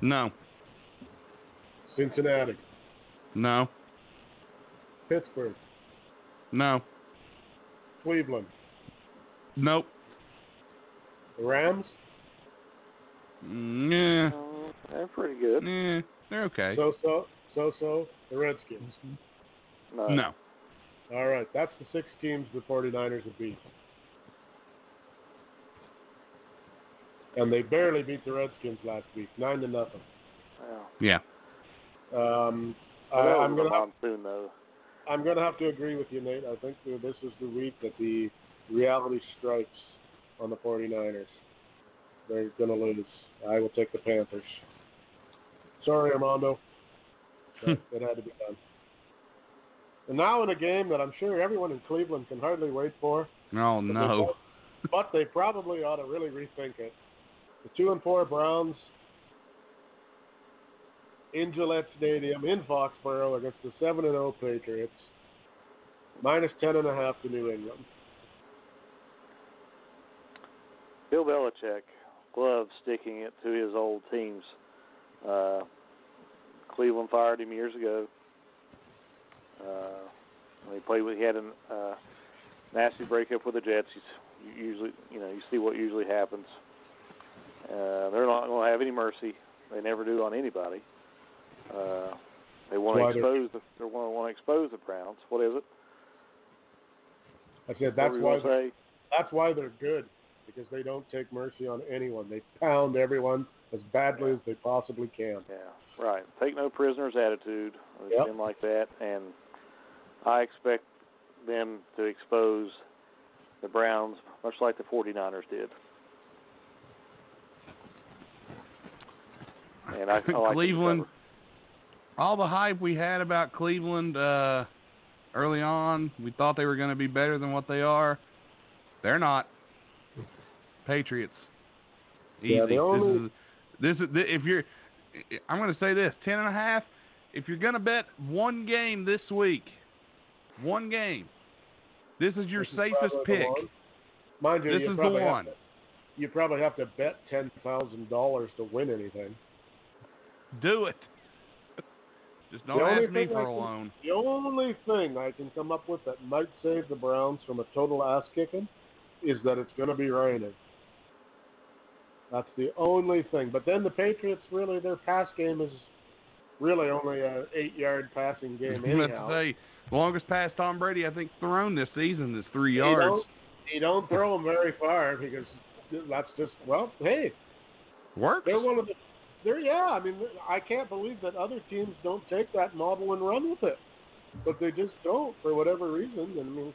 No, Cincinnati, no, Pittsburgh, no, Cleveland, nope. the Rams, Mm, Uh, they're pretty good. eh, they're okay. so so, so so, the Redskins. No. No. All right, that's the six teams the 49ers have beat. And they barely beat the Redskins last week, nine to nothing. Well, Yeah. Um, I, I'm gonna have, monsoon though. I'm gonna have to agree with you, Nate. I think this is the week that the reality strikes on the 49ers. They're gonna lose. I will take the Panthers. Sorry, Armando. Hmm. It had to be done. And now in a game that I'm sure everyone in Cleveland can hardly wait for. Oh But they no. But they probably ought to really rethink it. The two and four Browns in Gillette Stadium in Foxborough against the seven and zero Patriots, minus ten and a half to New England. Bill Belichick loves sticking it to his old teams. Uh, Cleveland fired him years ago. Uh, he played with, he had a uh, nasty breakup with the Jets. He's usually, you know, you see what usually happens. Uh, they're not going to have any mercy. They never do on anybody. Uh, they want to expose the, they want to want to expose the Browns. What is it? I said that's why say? that's why they're good because they don't take mercy on anyone. They pound everyone as badly as they possibly can. Yeah, right. Take no prisoners attitude. It's Yep. been like that, and I expect them to expose the Browns much like the 49ers did. And I, I like Cleveland. All the hype we had about Cleveland uh, early on, we thought they were going to be better than what they are. They're not. Patriots. Easy. Yeah, the only- This is this is if you're. I'm going to say this: ten and a half. If you're going to bet one game this week, one game. This is your This safest the pick. Mind you, This you is the one. To, you probably have to bet ten thousand dollars to win anything. Do it. Just don't The only ask me thing for I a can- loan. The only thing I can come up with that might save the Browns from a total ass kicking is that it's going to be raining. That's the only thing. But then the Patriots really their pass game is really only a eight yard passing game Let's anyhow. say longest pass Tom Brady I think thrown this season is three yards. don't, he don't throw them very far because that's just well, hey, Works. they're one of the they're yeah. I mean, I can't believe that other teams don't take that model and run with it, but they just don't for whatever reason. And I mean,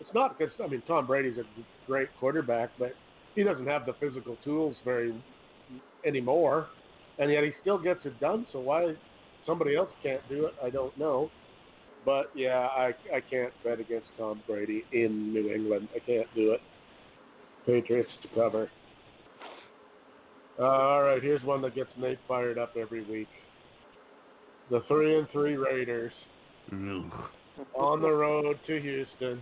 it's not because I mean Tom Brady's a great quarterback, but he doesn't have the physical tools very anymore, and yet he still gets it done. So why somebody else can't do it, I don't know. But yeah, I I can't bet against Tom Brady in New England. I can't do it. Patriots to cover. Uh, all right, here's one that gets Nate fired up every week. The three and three Raiders Ugh. on the road to Houston.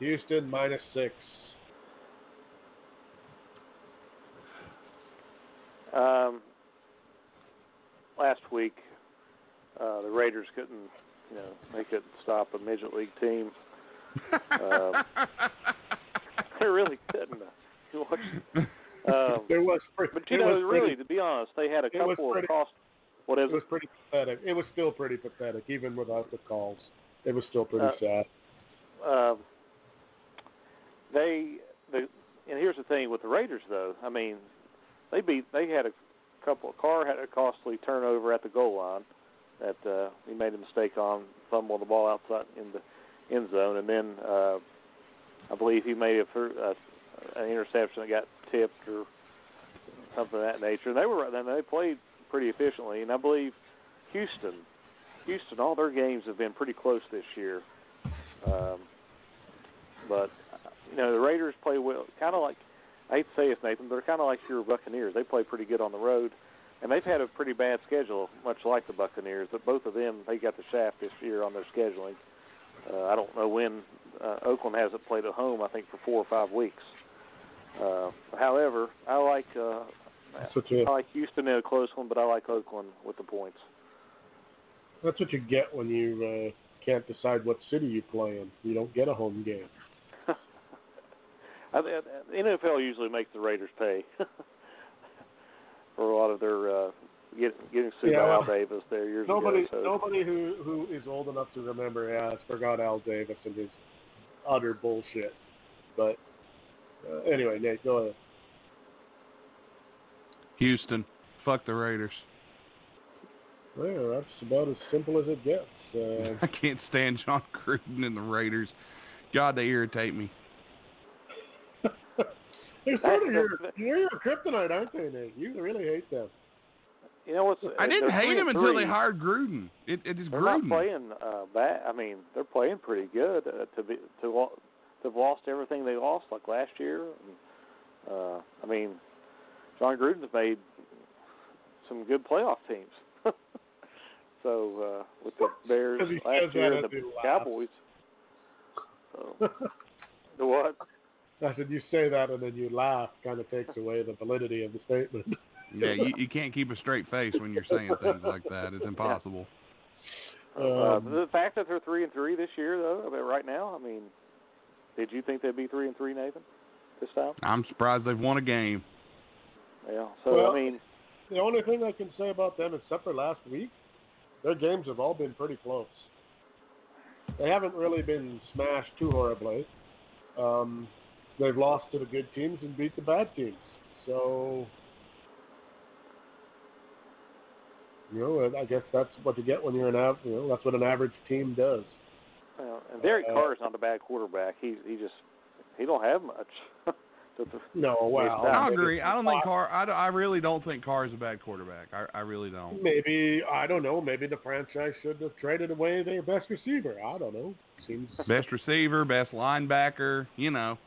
Houston minus six. Um, last week, uh, the Raiders couldn't, you know, they couldn't stop a midget league team. Um, They really couldn't. You watch- Um, It was pretty. but you know, pretty, really, to be honest, they had a couple pretty- of cost. What is it was pretty pathetic. It was still pretty pathetic, even without the calls. It was still pretty Uh, sad. um, they the and here's the thing with the Raiders though. I mean, they beat they had a couple. Carr had a costly turnover at the goal line that uh, he made a mistake on, fumbled the ball outside in the end zone, and then uh, I believe he made a, a an interception that got tipped or something of that nature. And they were then they played pretty efficiently, and I believe Houston, Houston, all their games have been pretty close this year. Um, but you know the Raiders play well, kind of like I hate to say it, Nathan. They're kind of like your Buccaneers. They play pretty good on the road, and they've had a pretty bad schedule, much like the Buccaneers. But both of them, they got the shaft this year on their scheduling. Uh, I don't know when uh, Oakland hasn't played at home. I think for four or five weeks. However, I like uh, that's what you, I like Houston in a close one, but I like Oakland with the points. That's what you get when you uh, can't decide what city you play in. You don't get a home game. the NFL usually makes the Raiders pay for a lot of their uh, get, getting sued yeah, by Al Davis there years nobody, ago. So. Nobody who who is old enough to remember has forgot Al Davis and his utter bullshit. But uh, anyway, Nate, go ahead. Houston, fuck the Raiders. Well, that's about as simple as it gets. Uh, I can't stand Jon Gruden and the Raiders. God, they irritate me. They're sort of your, you're your kryptonite, aren't they, Nate? You really hate them. You know what's? I didn't hate them until they hired Gruden. It, it is They're Gruden. not playing uh, bad. I mean, they're playing pretty good uh, to be to lo- to have lost everything they lost like last year. And, uh, I mean, Jon Gruden's made some good playoff teams. so uh, with the Bears Because he says last year and the. Cowboys. So the what? I said, you say that and then you laugh, kind of takes away the validity of the statement. Yeah, you, you can't keep a straight face when you're saying things like that. It's impossible. uh, Um, the fact that they're three and three this year, though, I mean, right now, I mean, did you think they'd be three and three, Nathan, this time? I'm surprised they've won a game. Yeah. So Well- I mean, The only thing I can say about them, except for last week, their games have all been pretty close. They haven't really been smashed too horribly. Um, they've lost to the good teams and beat the bad teams. So, you know, I guess that's what you get when you're an av- you know that's what an average team does. Well, and Derek Uh, is not a bad quarterback. He he just he don't have much. To th- No, well, I I agree. I don't think Carr. I, I really don't think Carr is a bad quarterback. I, I really don't. Maybe I don't know. Maybe the franchise should have traded away their best receiver. I don't know. Seems Best receiver, best linebacker. You know.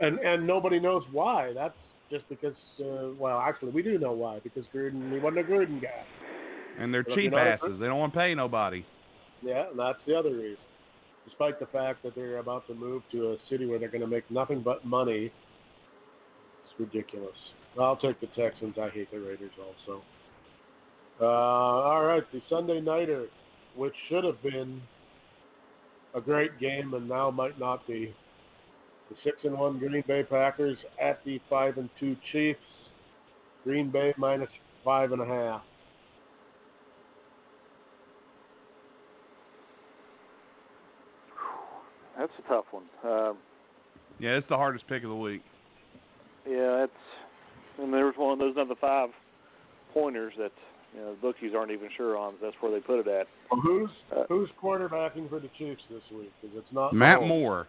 and and nobody knows why. That's just because. Uh, well, actually, we do know why because Gruden. He wasn't a Gruden guy. And they're Well, if cheap you're asses. They don't want to pay nobody. Yeah, and that's the other reason. Despite the fact that they're about to move to a city where they're going to make nothing but money, it's ridiculous. I'll take the Texans. I hate the Raiders also. Uh, all right, the Sunday nighter, which should have been a great game and now might not be. The six and one Green Bay Packers at the five and two Chiefs. Green Bay minus five and a half. That's a tough one. Um, Yeah, it's the hardest pick of the week. yeah, it's and there was one of those other five pointers that you know the bookies aren't even sure on. That's where they put it at. Well, who's Uh, who's quarterbacking for the Chiefs this week? Because it's not Matt Mahomes. Moore.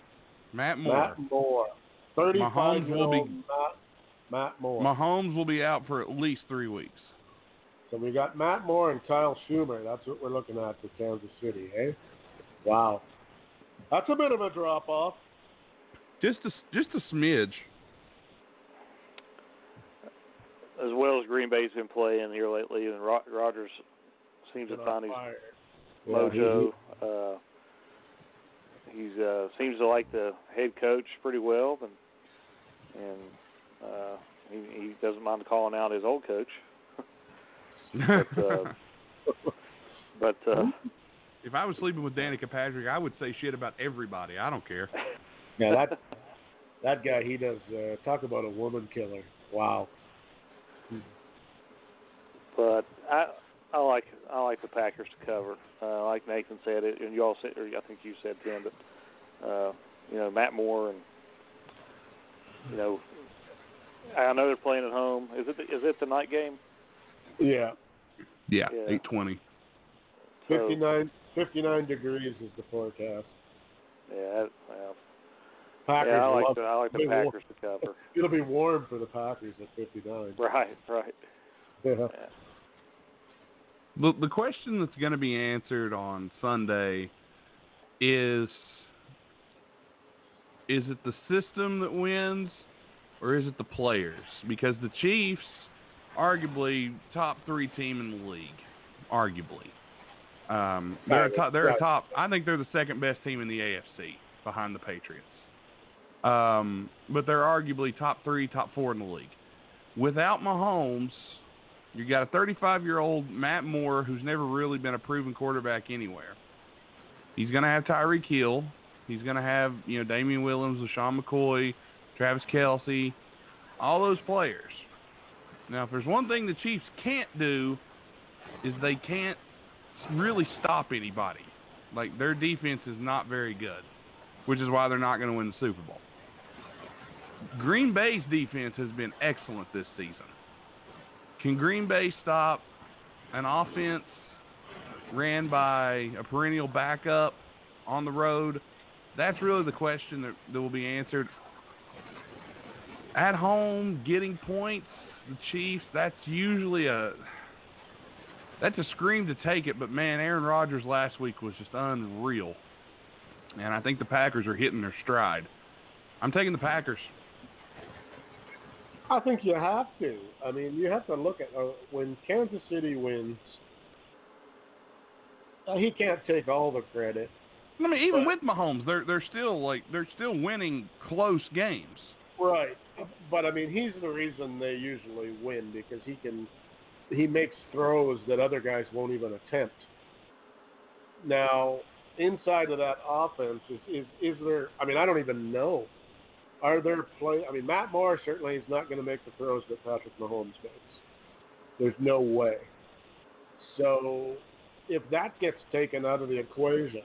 Matt Moore. Matt Moore. Thirty-five Mahomes will be- Matt, Matt Moore. Mahomes will be out for at least three weeks. so we got Matt Moore and Kyle Shurmur. That's what we're looking at for Kansas City, eh? Wow, that's a bit of a drop off. Just a just a smidge. As well as Green Bay's been playing here lately, and Ro- Rodgers seems to find his mojo. Uh, he's uh, seems to like the head coach pretty well, and and uh, he, he doesn't mind calling out his old coach. but uh, but uh, if I was sleeping with Danica Patrick, I would say shit about everybody. I don't care. yeah, that that guy he does uh, talk about a woman killer. Wow. but I I like I like the Packers to cover. Uh, like Nathan said it, and you all said, or I think you said Tim, but uh, you know Matt Moore and you know I know they're playing at home. Is it the, is it the night game? Yeah. Yeah, Yeah. eight twenty. So, 59, 59 degrees is the forecast. Yeah, that- well, Packers yeah, I like love- the I like the they will- Packers to cover. It'll be warm for the Packers at 59. Right, right. Yeah. Yeah. The the question that's going to be answered on Sunday is is it the system that wins or is it the players? Because the Chiefs arguably top 3 team in the league, arguably. Um, they're a top, they're a top I think they're the second best team in the AFC behind the Patriots. Um, but they're arguably top 3, top 4 in the league. Without Mahomes, you got a 35 year old Matt Moore who's never really been a proven quarterback anywhere. He's going to have Tyreek Hill. He's going to have you know Damien Williams, LeSean McCoy, Travis Kelce, all those players. Now, if there's one thing the Chiefs can't do, is they can't really stop anybody. Like their defense is not very good, which is why they're not going to win the Super Bowl. Green Bay's defense has been excellent this season. Can Green Bay stop an offense ran by a perennial backup on the road? That's really the question that, that will be answered. At home, getting points, the Chiefs, that's usually a that's a scream to take it, but man, Aaron Rodgers last week was just unreal. And I think the Packers are hitting their stride. I'm taking the Packers. I think you have to. I mean, you have to look at uh, when Kansas City wins. Uh, he can't take all the credit. I mean, even But- with Mahomes, they're they're still like they're still winning close games. Right. But I mean, he's the reason they usually win because he can he makes throws that other guys won't even attempt. Now, inside of that offense is is, is there I mean, I don't even know. Are there play I mean, Matt Moore certainly is not going to make the throws that Patrick Mahomes makes. There's no way. So, if that gets taken out of the equation,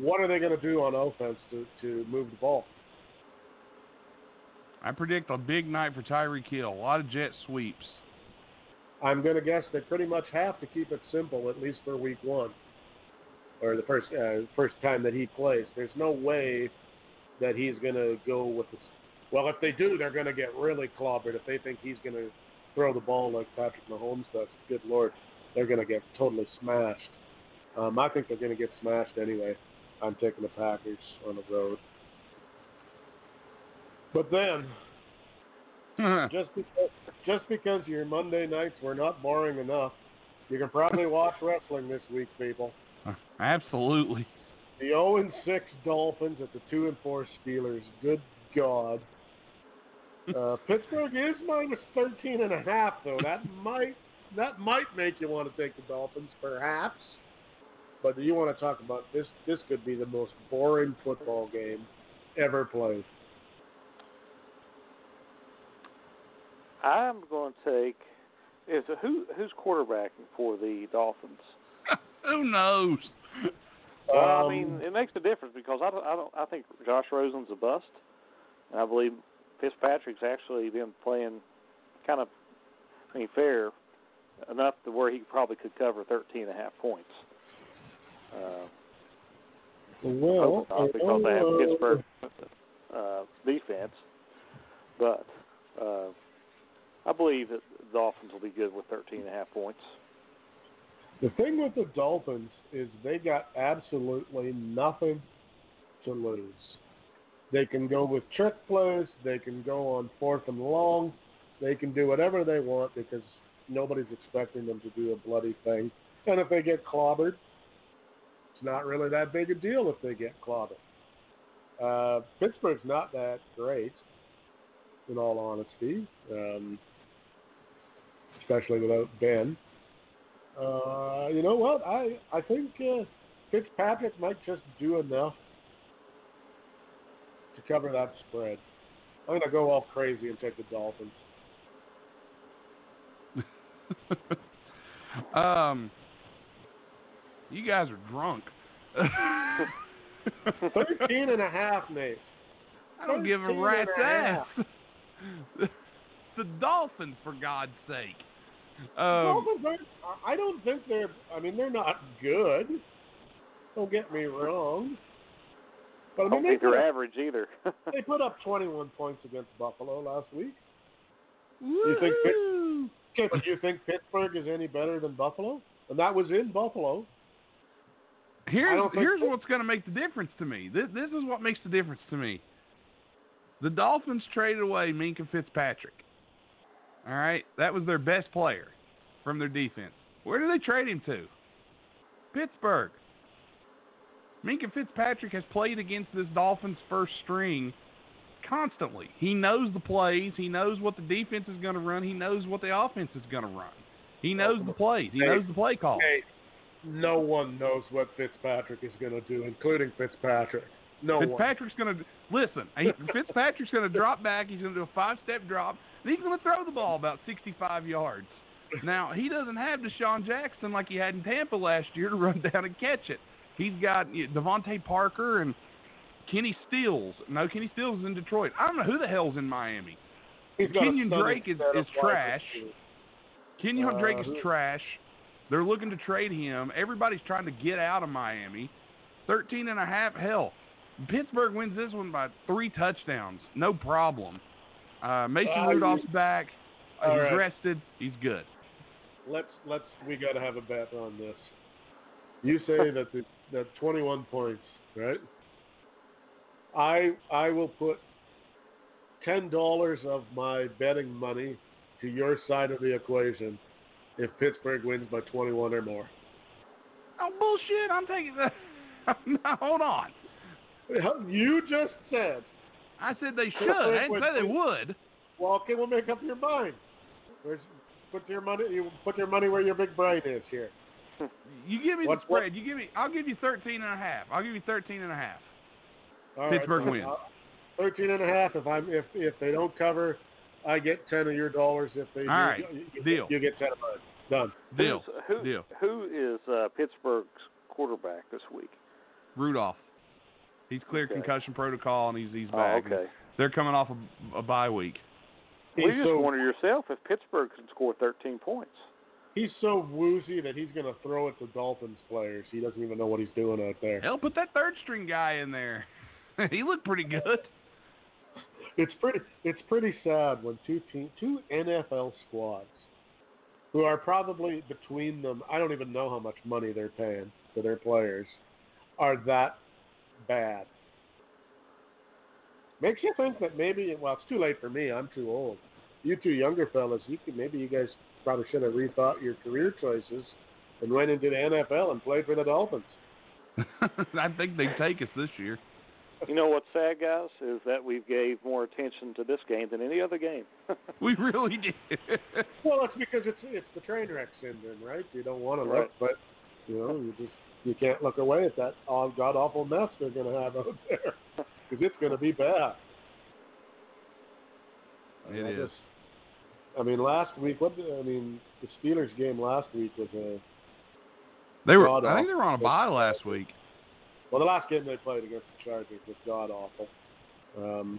what are they going to do on offense to to move the ball? I predict a big night for Tyreek Hill. A lot of jet sweeps. I'm going to guess they pretty much have to keep it simple, at least for week one, or the first uh, first time that he plays. There's no way that he's going to go with the. Well, if they do, they're going to get really clobbered. If they think he's going to throw the ball like Patrick Mahomes does, good lord, they're going to get totally smashed. Um, I think they're going to get smashed anyway. I'm taking the Packers on the road. But then, just because just because your Monday nights were not boring enough, you can probably watch wrestling this week, people. Absolutely. The 0 and 6 Dolphins at the 2 and 4 Steelers. Good God. Uh, Pittsburgh is minus 13 and a half, though. That might that might make you want to take the Dolphins, perhaps. But do you want to talk about this? This could be the most boring football game ever played. I'm going to take is it, who who's quarterbacking for the Dolphins? Who knows? Well, I Um, mean, it makes a difference because I don't, I don't I think Josh Rosen's a bust, and I believe Fitzpatrick's actually been playing kind of, I mean, fair enough to where he probably could cover thirteen and a half points. Uh, well, not because they have uh, Pittsburgh uh, defense, but uh, I believe that the Dolphins will be good with thirteen and a half points. The thing with the Dolphins is they got absolutely nothing to lose. They can go with trick plays. They can go on fourth and long. They can do whatever they want because nobody's expecting them to do a bloody thing. And if they get clobbered, it's not really that big a deal if they get clobbered. Uh, Pittsburgh's not that great, in all honesty, um, especially without Ben. Uh, you know what? I I think uh, Fitzpatrick might just do enough to cover that spread. I'm gonna go all crazy and take the Dolphins. um, you guys are drunk. Thirteen and a half, Nate. I don't give a rat's ass. the Dolphins, for God's sake. Um, Dolphins I don't think they're. I mean, they're not good. Don't get me wrong. But I I don't they think put, they're up, average either. they put up 21 points against Buffalo last week. You think Pitt- Okay, but do you think Pittsburgh is any better than Buffalo? And that was in Buffalo. Here's here's so. what's going to make the difference to me. This this is what makes the difference to me. The Dolphins traded away Minkah Fitzpatrick. All right, that was their best player from their defense. Where did they trade him to? Pittsburgh. Minkah Fitzpatrick has played against this Dolphins first string constantly. He knows the plays. He knows what the defense is going to run. He knows what the offense is going to run. He knows the plays. He Hey. knows the play call. Hey, no one knows what Fitzpatrick is going to do, including Fitzpatrick. No. Fitzpatrick's going to listen. he- Fitzpatrick's going to drop back. He's going to do a five-step drop, and he's going to throw the ball about 65 yards. Now he doesn't have DeSean Jackson like he had in Tampa last year to run down and catch it. He's got you know, DeVante Parker and Kenny Stills. No, Kenny Stills is in Detroit. I don't know who the hell's in Miami. He's Kenyan Drake is- is trash. Kenyan Uh, Drake is trash. They're looking to trade him. Everybody's trying to get out of Miami. Thirteen and a half. Hell, Pittsburgh wins this one by three touchdowns. No problem. Uh, Mason Uh, Rudolph's back. He's right. rested. He's good. Let's let's we got to have a bet on this. You say that the that 21 points, right? I I will put ten dollars of my betting money to your side of the equation if Pittsburgh wins by 21 or more. Oh bullshit! I'm taking that. no, hold on. You just said. I said they should. I didn't say they would. Well, okay, we'll make up your mind. Where's, put your money. You put your money where your big brain is here. You give me What's- the spread. You give me. I'll give you thirteen and a half. I'll give you thirteen and a half. All right, Pittsburgh fine. wins. Uh, Thirteen and a half. If I'm if if they don't cover, I get ten of your dollars. If they do, All right, you, you, deal. You get ten of mine. Done. Deal. Who's- who, Deal. Who is uh, Pittsburgh's quarterback this week? Rudolph. He's clear Okay. concussion protocol and he's he's Oh, back. okay. They're coming off a, a bye week. Well, He's you just so wonder yourself if Pittsburgh can score 13 points. he's so woozy that he's going to throw it to Dolphins players. He doesn't even know what he's doing out there. Hell, put that third string guy in there. he looked pretty good. It's pretty. It's pretty sad when two team, two NFL squads, who are probably between them, I don't even know how much money they're paying to their players, are that bad. Makes you think that maybe. Well, it's too late for me. I'm too old. You two younger fellas, you could maybe you guys probably should have rethought your career choices and went into the NFL and played for the Dolphins. I think they take us this year. You know what's sad, guys, is that we gave more attention to this game than any other game. We really did. Well, it's because it's it's the train wreck syndrome, right? You don't want to Right. look, but you know, you just you can't look away at that god awful mess they're going to have out there because it's going to be bad. It I is. just- I mean, last week, what? I mean, the Steelers game last week was a They were. I think they were on a bye last week. well, the last game they played against the Chargers was god awful. Um,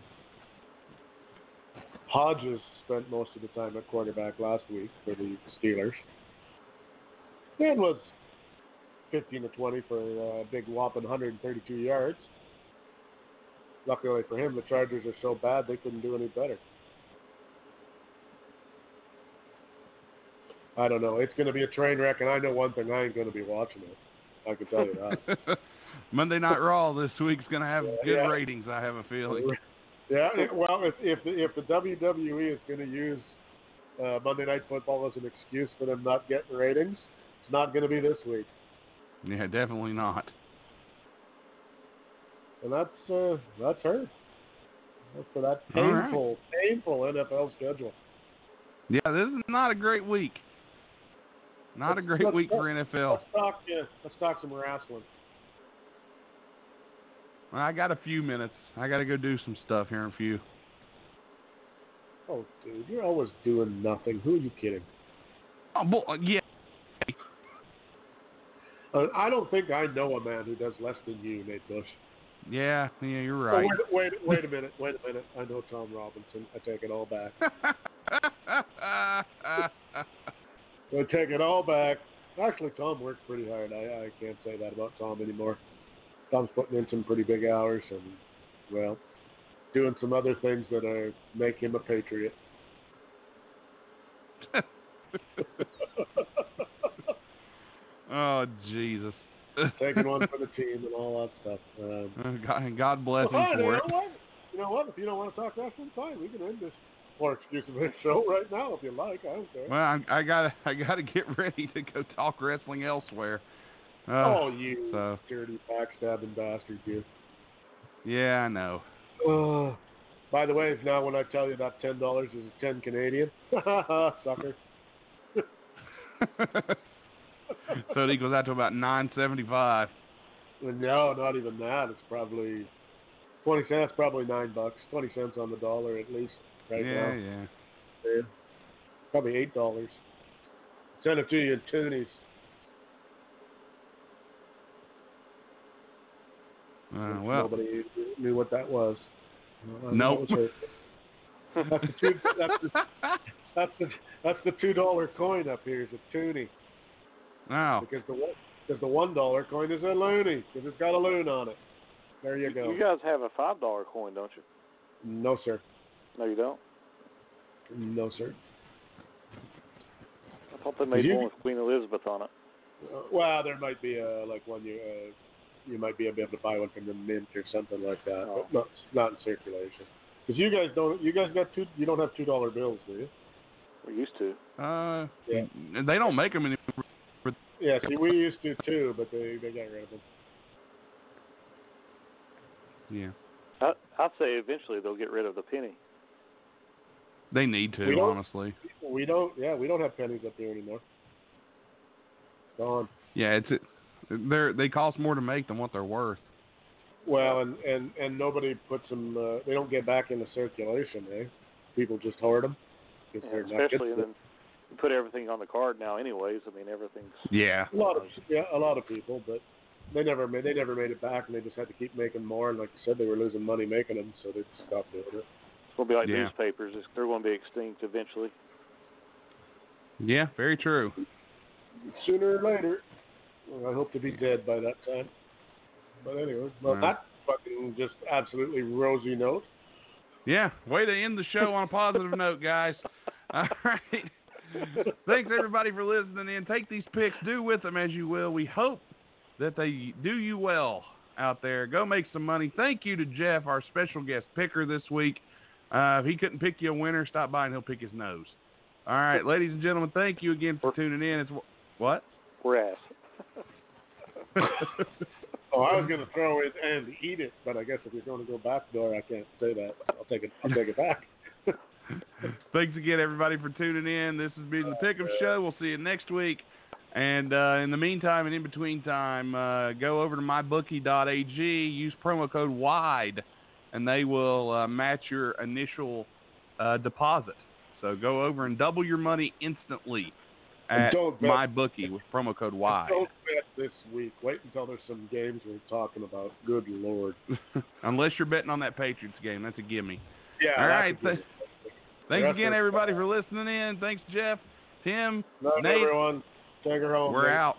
Hodges spent most of the time at quarterback last week for the Steelers. And was 15 to 20 for a big whopping 132 yards. Luckily for him, the Chargers are so bad they couldn't do any better. I don't know. It's going to be a train wreck, and I know one thing: I ain't going to be watching it. I can tell you that. Monday Night Raw this week's going to have Yeah, good yeah. ratings. I have a feeling. Yeah, it- well, if if the, if the WWE is going to use uh, Monday Night Football as an excuse for them not getting ratings, it's not going to be this week, Yeah, definitely not. and that's uh, that's her. That's for that All right. painful, painful NFL schedule. Yeah, this is not a great week. Not a Let's- great week talk- for NFL. Let's talk. Uh, let's talk some wrestling. I got a few minutes. I got to go do some stuff here in a few. Oh, dude, you're always doing nothing. Who are you kidding? Oh, boy, yeah. Uh, I don't think I know a man who does less than you, Nate Bush. Yeah, yeah, you're Oh, right. wait, wait, wait a minute. Wait a minute. I know Tom Robinson. I take it all back. I take it all back. Actually, Tom works pretty hard. I, I can't say that about Tom anymore. Tom's putting in some pretty big hours and, well, doing some other things that are make him a patriot. oh Jesus! Taking one for the team and all that stuff. Um, God, God bless well, him for you it. Know what? You know what? If you don't want to talk wrestling, fine. We can end this more exclusive show right now if you like. I don't care. Well, I, I gotta, I gotta get ready to go talk wrestling elsewhere. Uh, oh, you so. dirty backstabbing bastard, you. Yeah, I know. Uh, by the way, now when I tell you that ten dollars is ten Canadian, sucker. so it equals out to about nine seventy five. No, not even that. It's probably twenty cents, probably nine bucks. Twenty cents on the dollar at least right yeah, now. Yeah, yeah. Probably eight dollars. Send it to you in toonies. Uh, well, nobody knew what that was. Uh, nope. That's the two. That's the, that's the that's the two dollar coin up here is a toonie. Wow. Because the one because the one dollar coin is a loonie because it's got a loon on it. There you go. You guys have a five dollar coin, don't you? No, sir. No, you don't. No, sir. I thought they made you, one with Queen Elizabeth on it. Uh, well, there might be a like one you uh, you might be able to buy one from the mint or something like that, oh. but not not in circulation. Because you guys don't, you guys got two, you don't have two dollar bills, do you? We used to. Uh, yeah. They don't make them anymore. Yeah, see, we used to too, but they they got rid of them. Yeah. I, I'd say eventually they'll get rid of the penny. They need to, we honestly. We don't. Yeah, we don't have pennies up here anymore. Gone. Yeah, it's it. They're they cost more to make than what they're worth. Well, and and and nobody puts them. Uh, they don't get back into circulation. Eh? People just hoard them. Yeah, especially then you put everything on the card now. Anyways, I mean everything's. Yeah. A lot of yeah, a lot of people, but they never made they never made it back, and they just had to keep making more. And like you said, they were losing money making them, so they stopped doing it. It's gonna be like yeah. newspapers. They're going to be extinct eventually. Yeah, very true. Sooner or later. I hope to be dead by that time. But anyway, well, wow. that fucking just absolutely rosy note. Yeah, way to end the show on a positive note, guys. All right. Thanks everybody for listening in. Take these picks, do with them as you will. We hope that they do you well out there. Go make some money. Thank you to Jeff, our special guest picker this week. Uh, if he couldn't pick you a winner, stop by and he'll pick his nose. All right, ladies and gentlemen, thank you again for tuning in. It's what? We're ass. oh, I was going to throw it and eat it, but I guess if you're going to go back door, I can't say that. I'll take it. I'll take it back. Thanks again, everybody, for tuning in. This has been the Pick'em Show. We'll see you next week. And uh, in the meantime and in between time, uh, go over to mybookie.ag, use promo code WIDE, and they will uh, match your initial uh, deposit. So go over and double your money instantly at MyBookie with promo code WIDE. Don't bet this week. Wait until there's some games we're talking about. Good Lord. Unless you're betting on that Patriots game. That's a gimme. Yeah. All right. Th- thanks again, everybody, for listening in. Thanks, Jeff, Tim, Night, Nate. everyone. Take her home. We're Nate. out.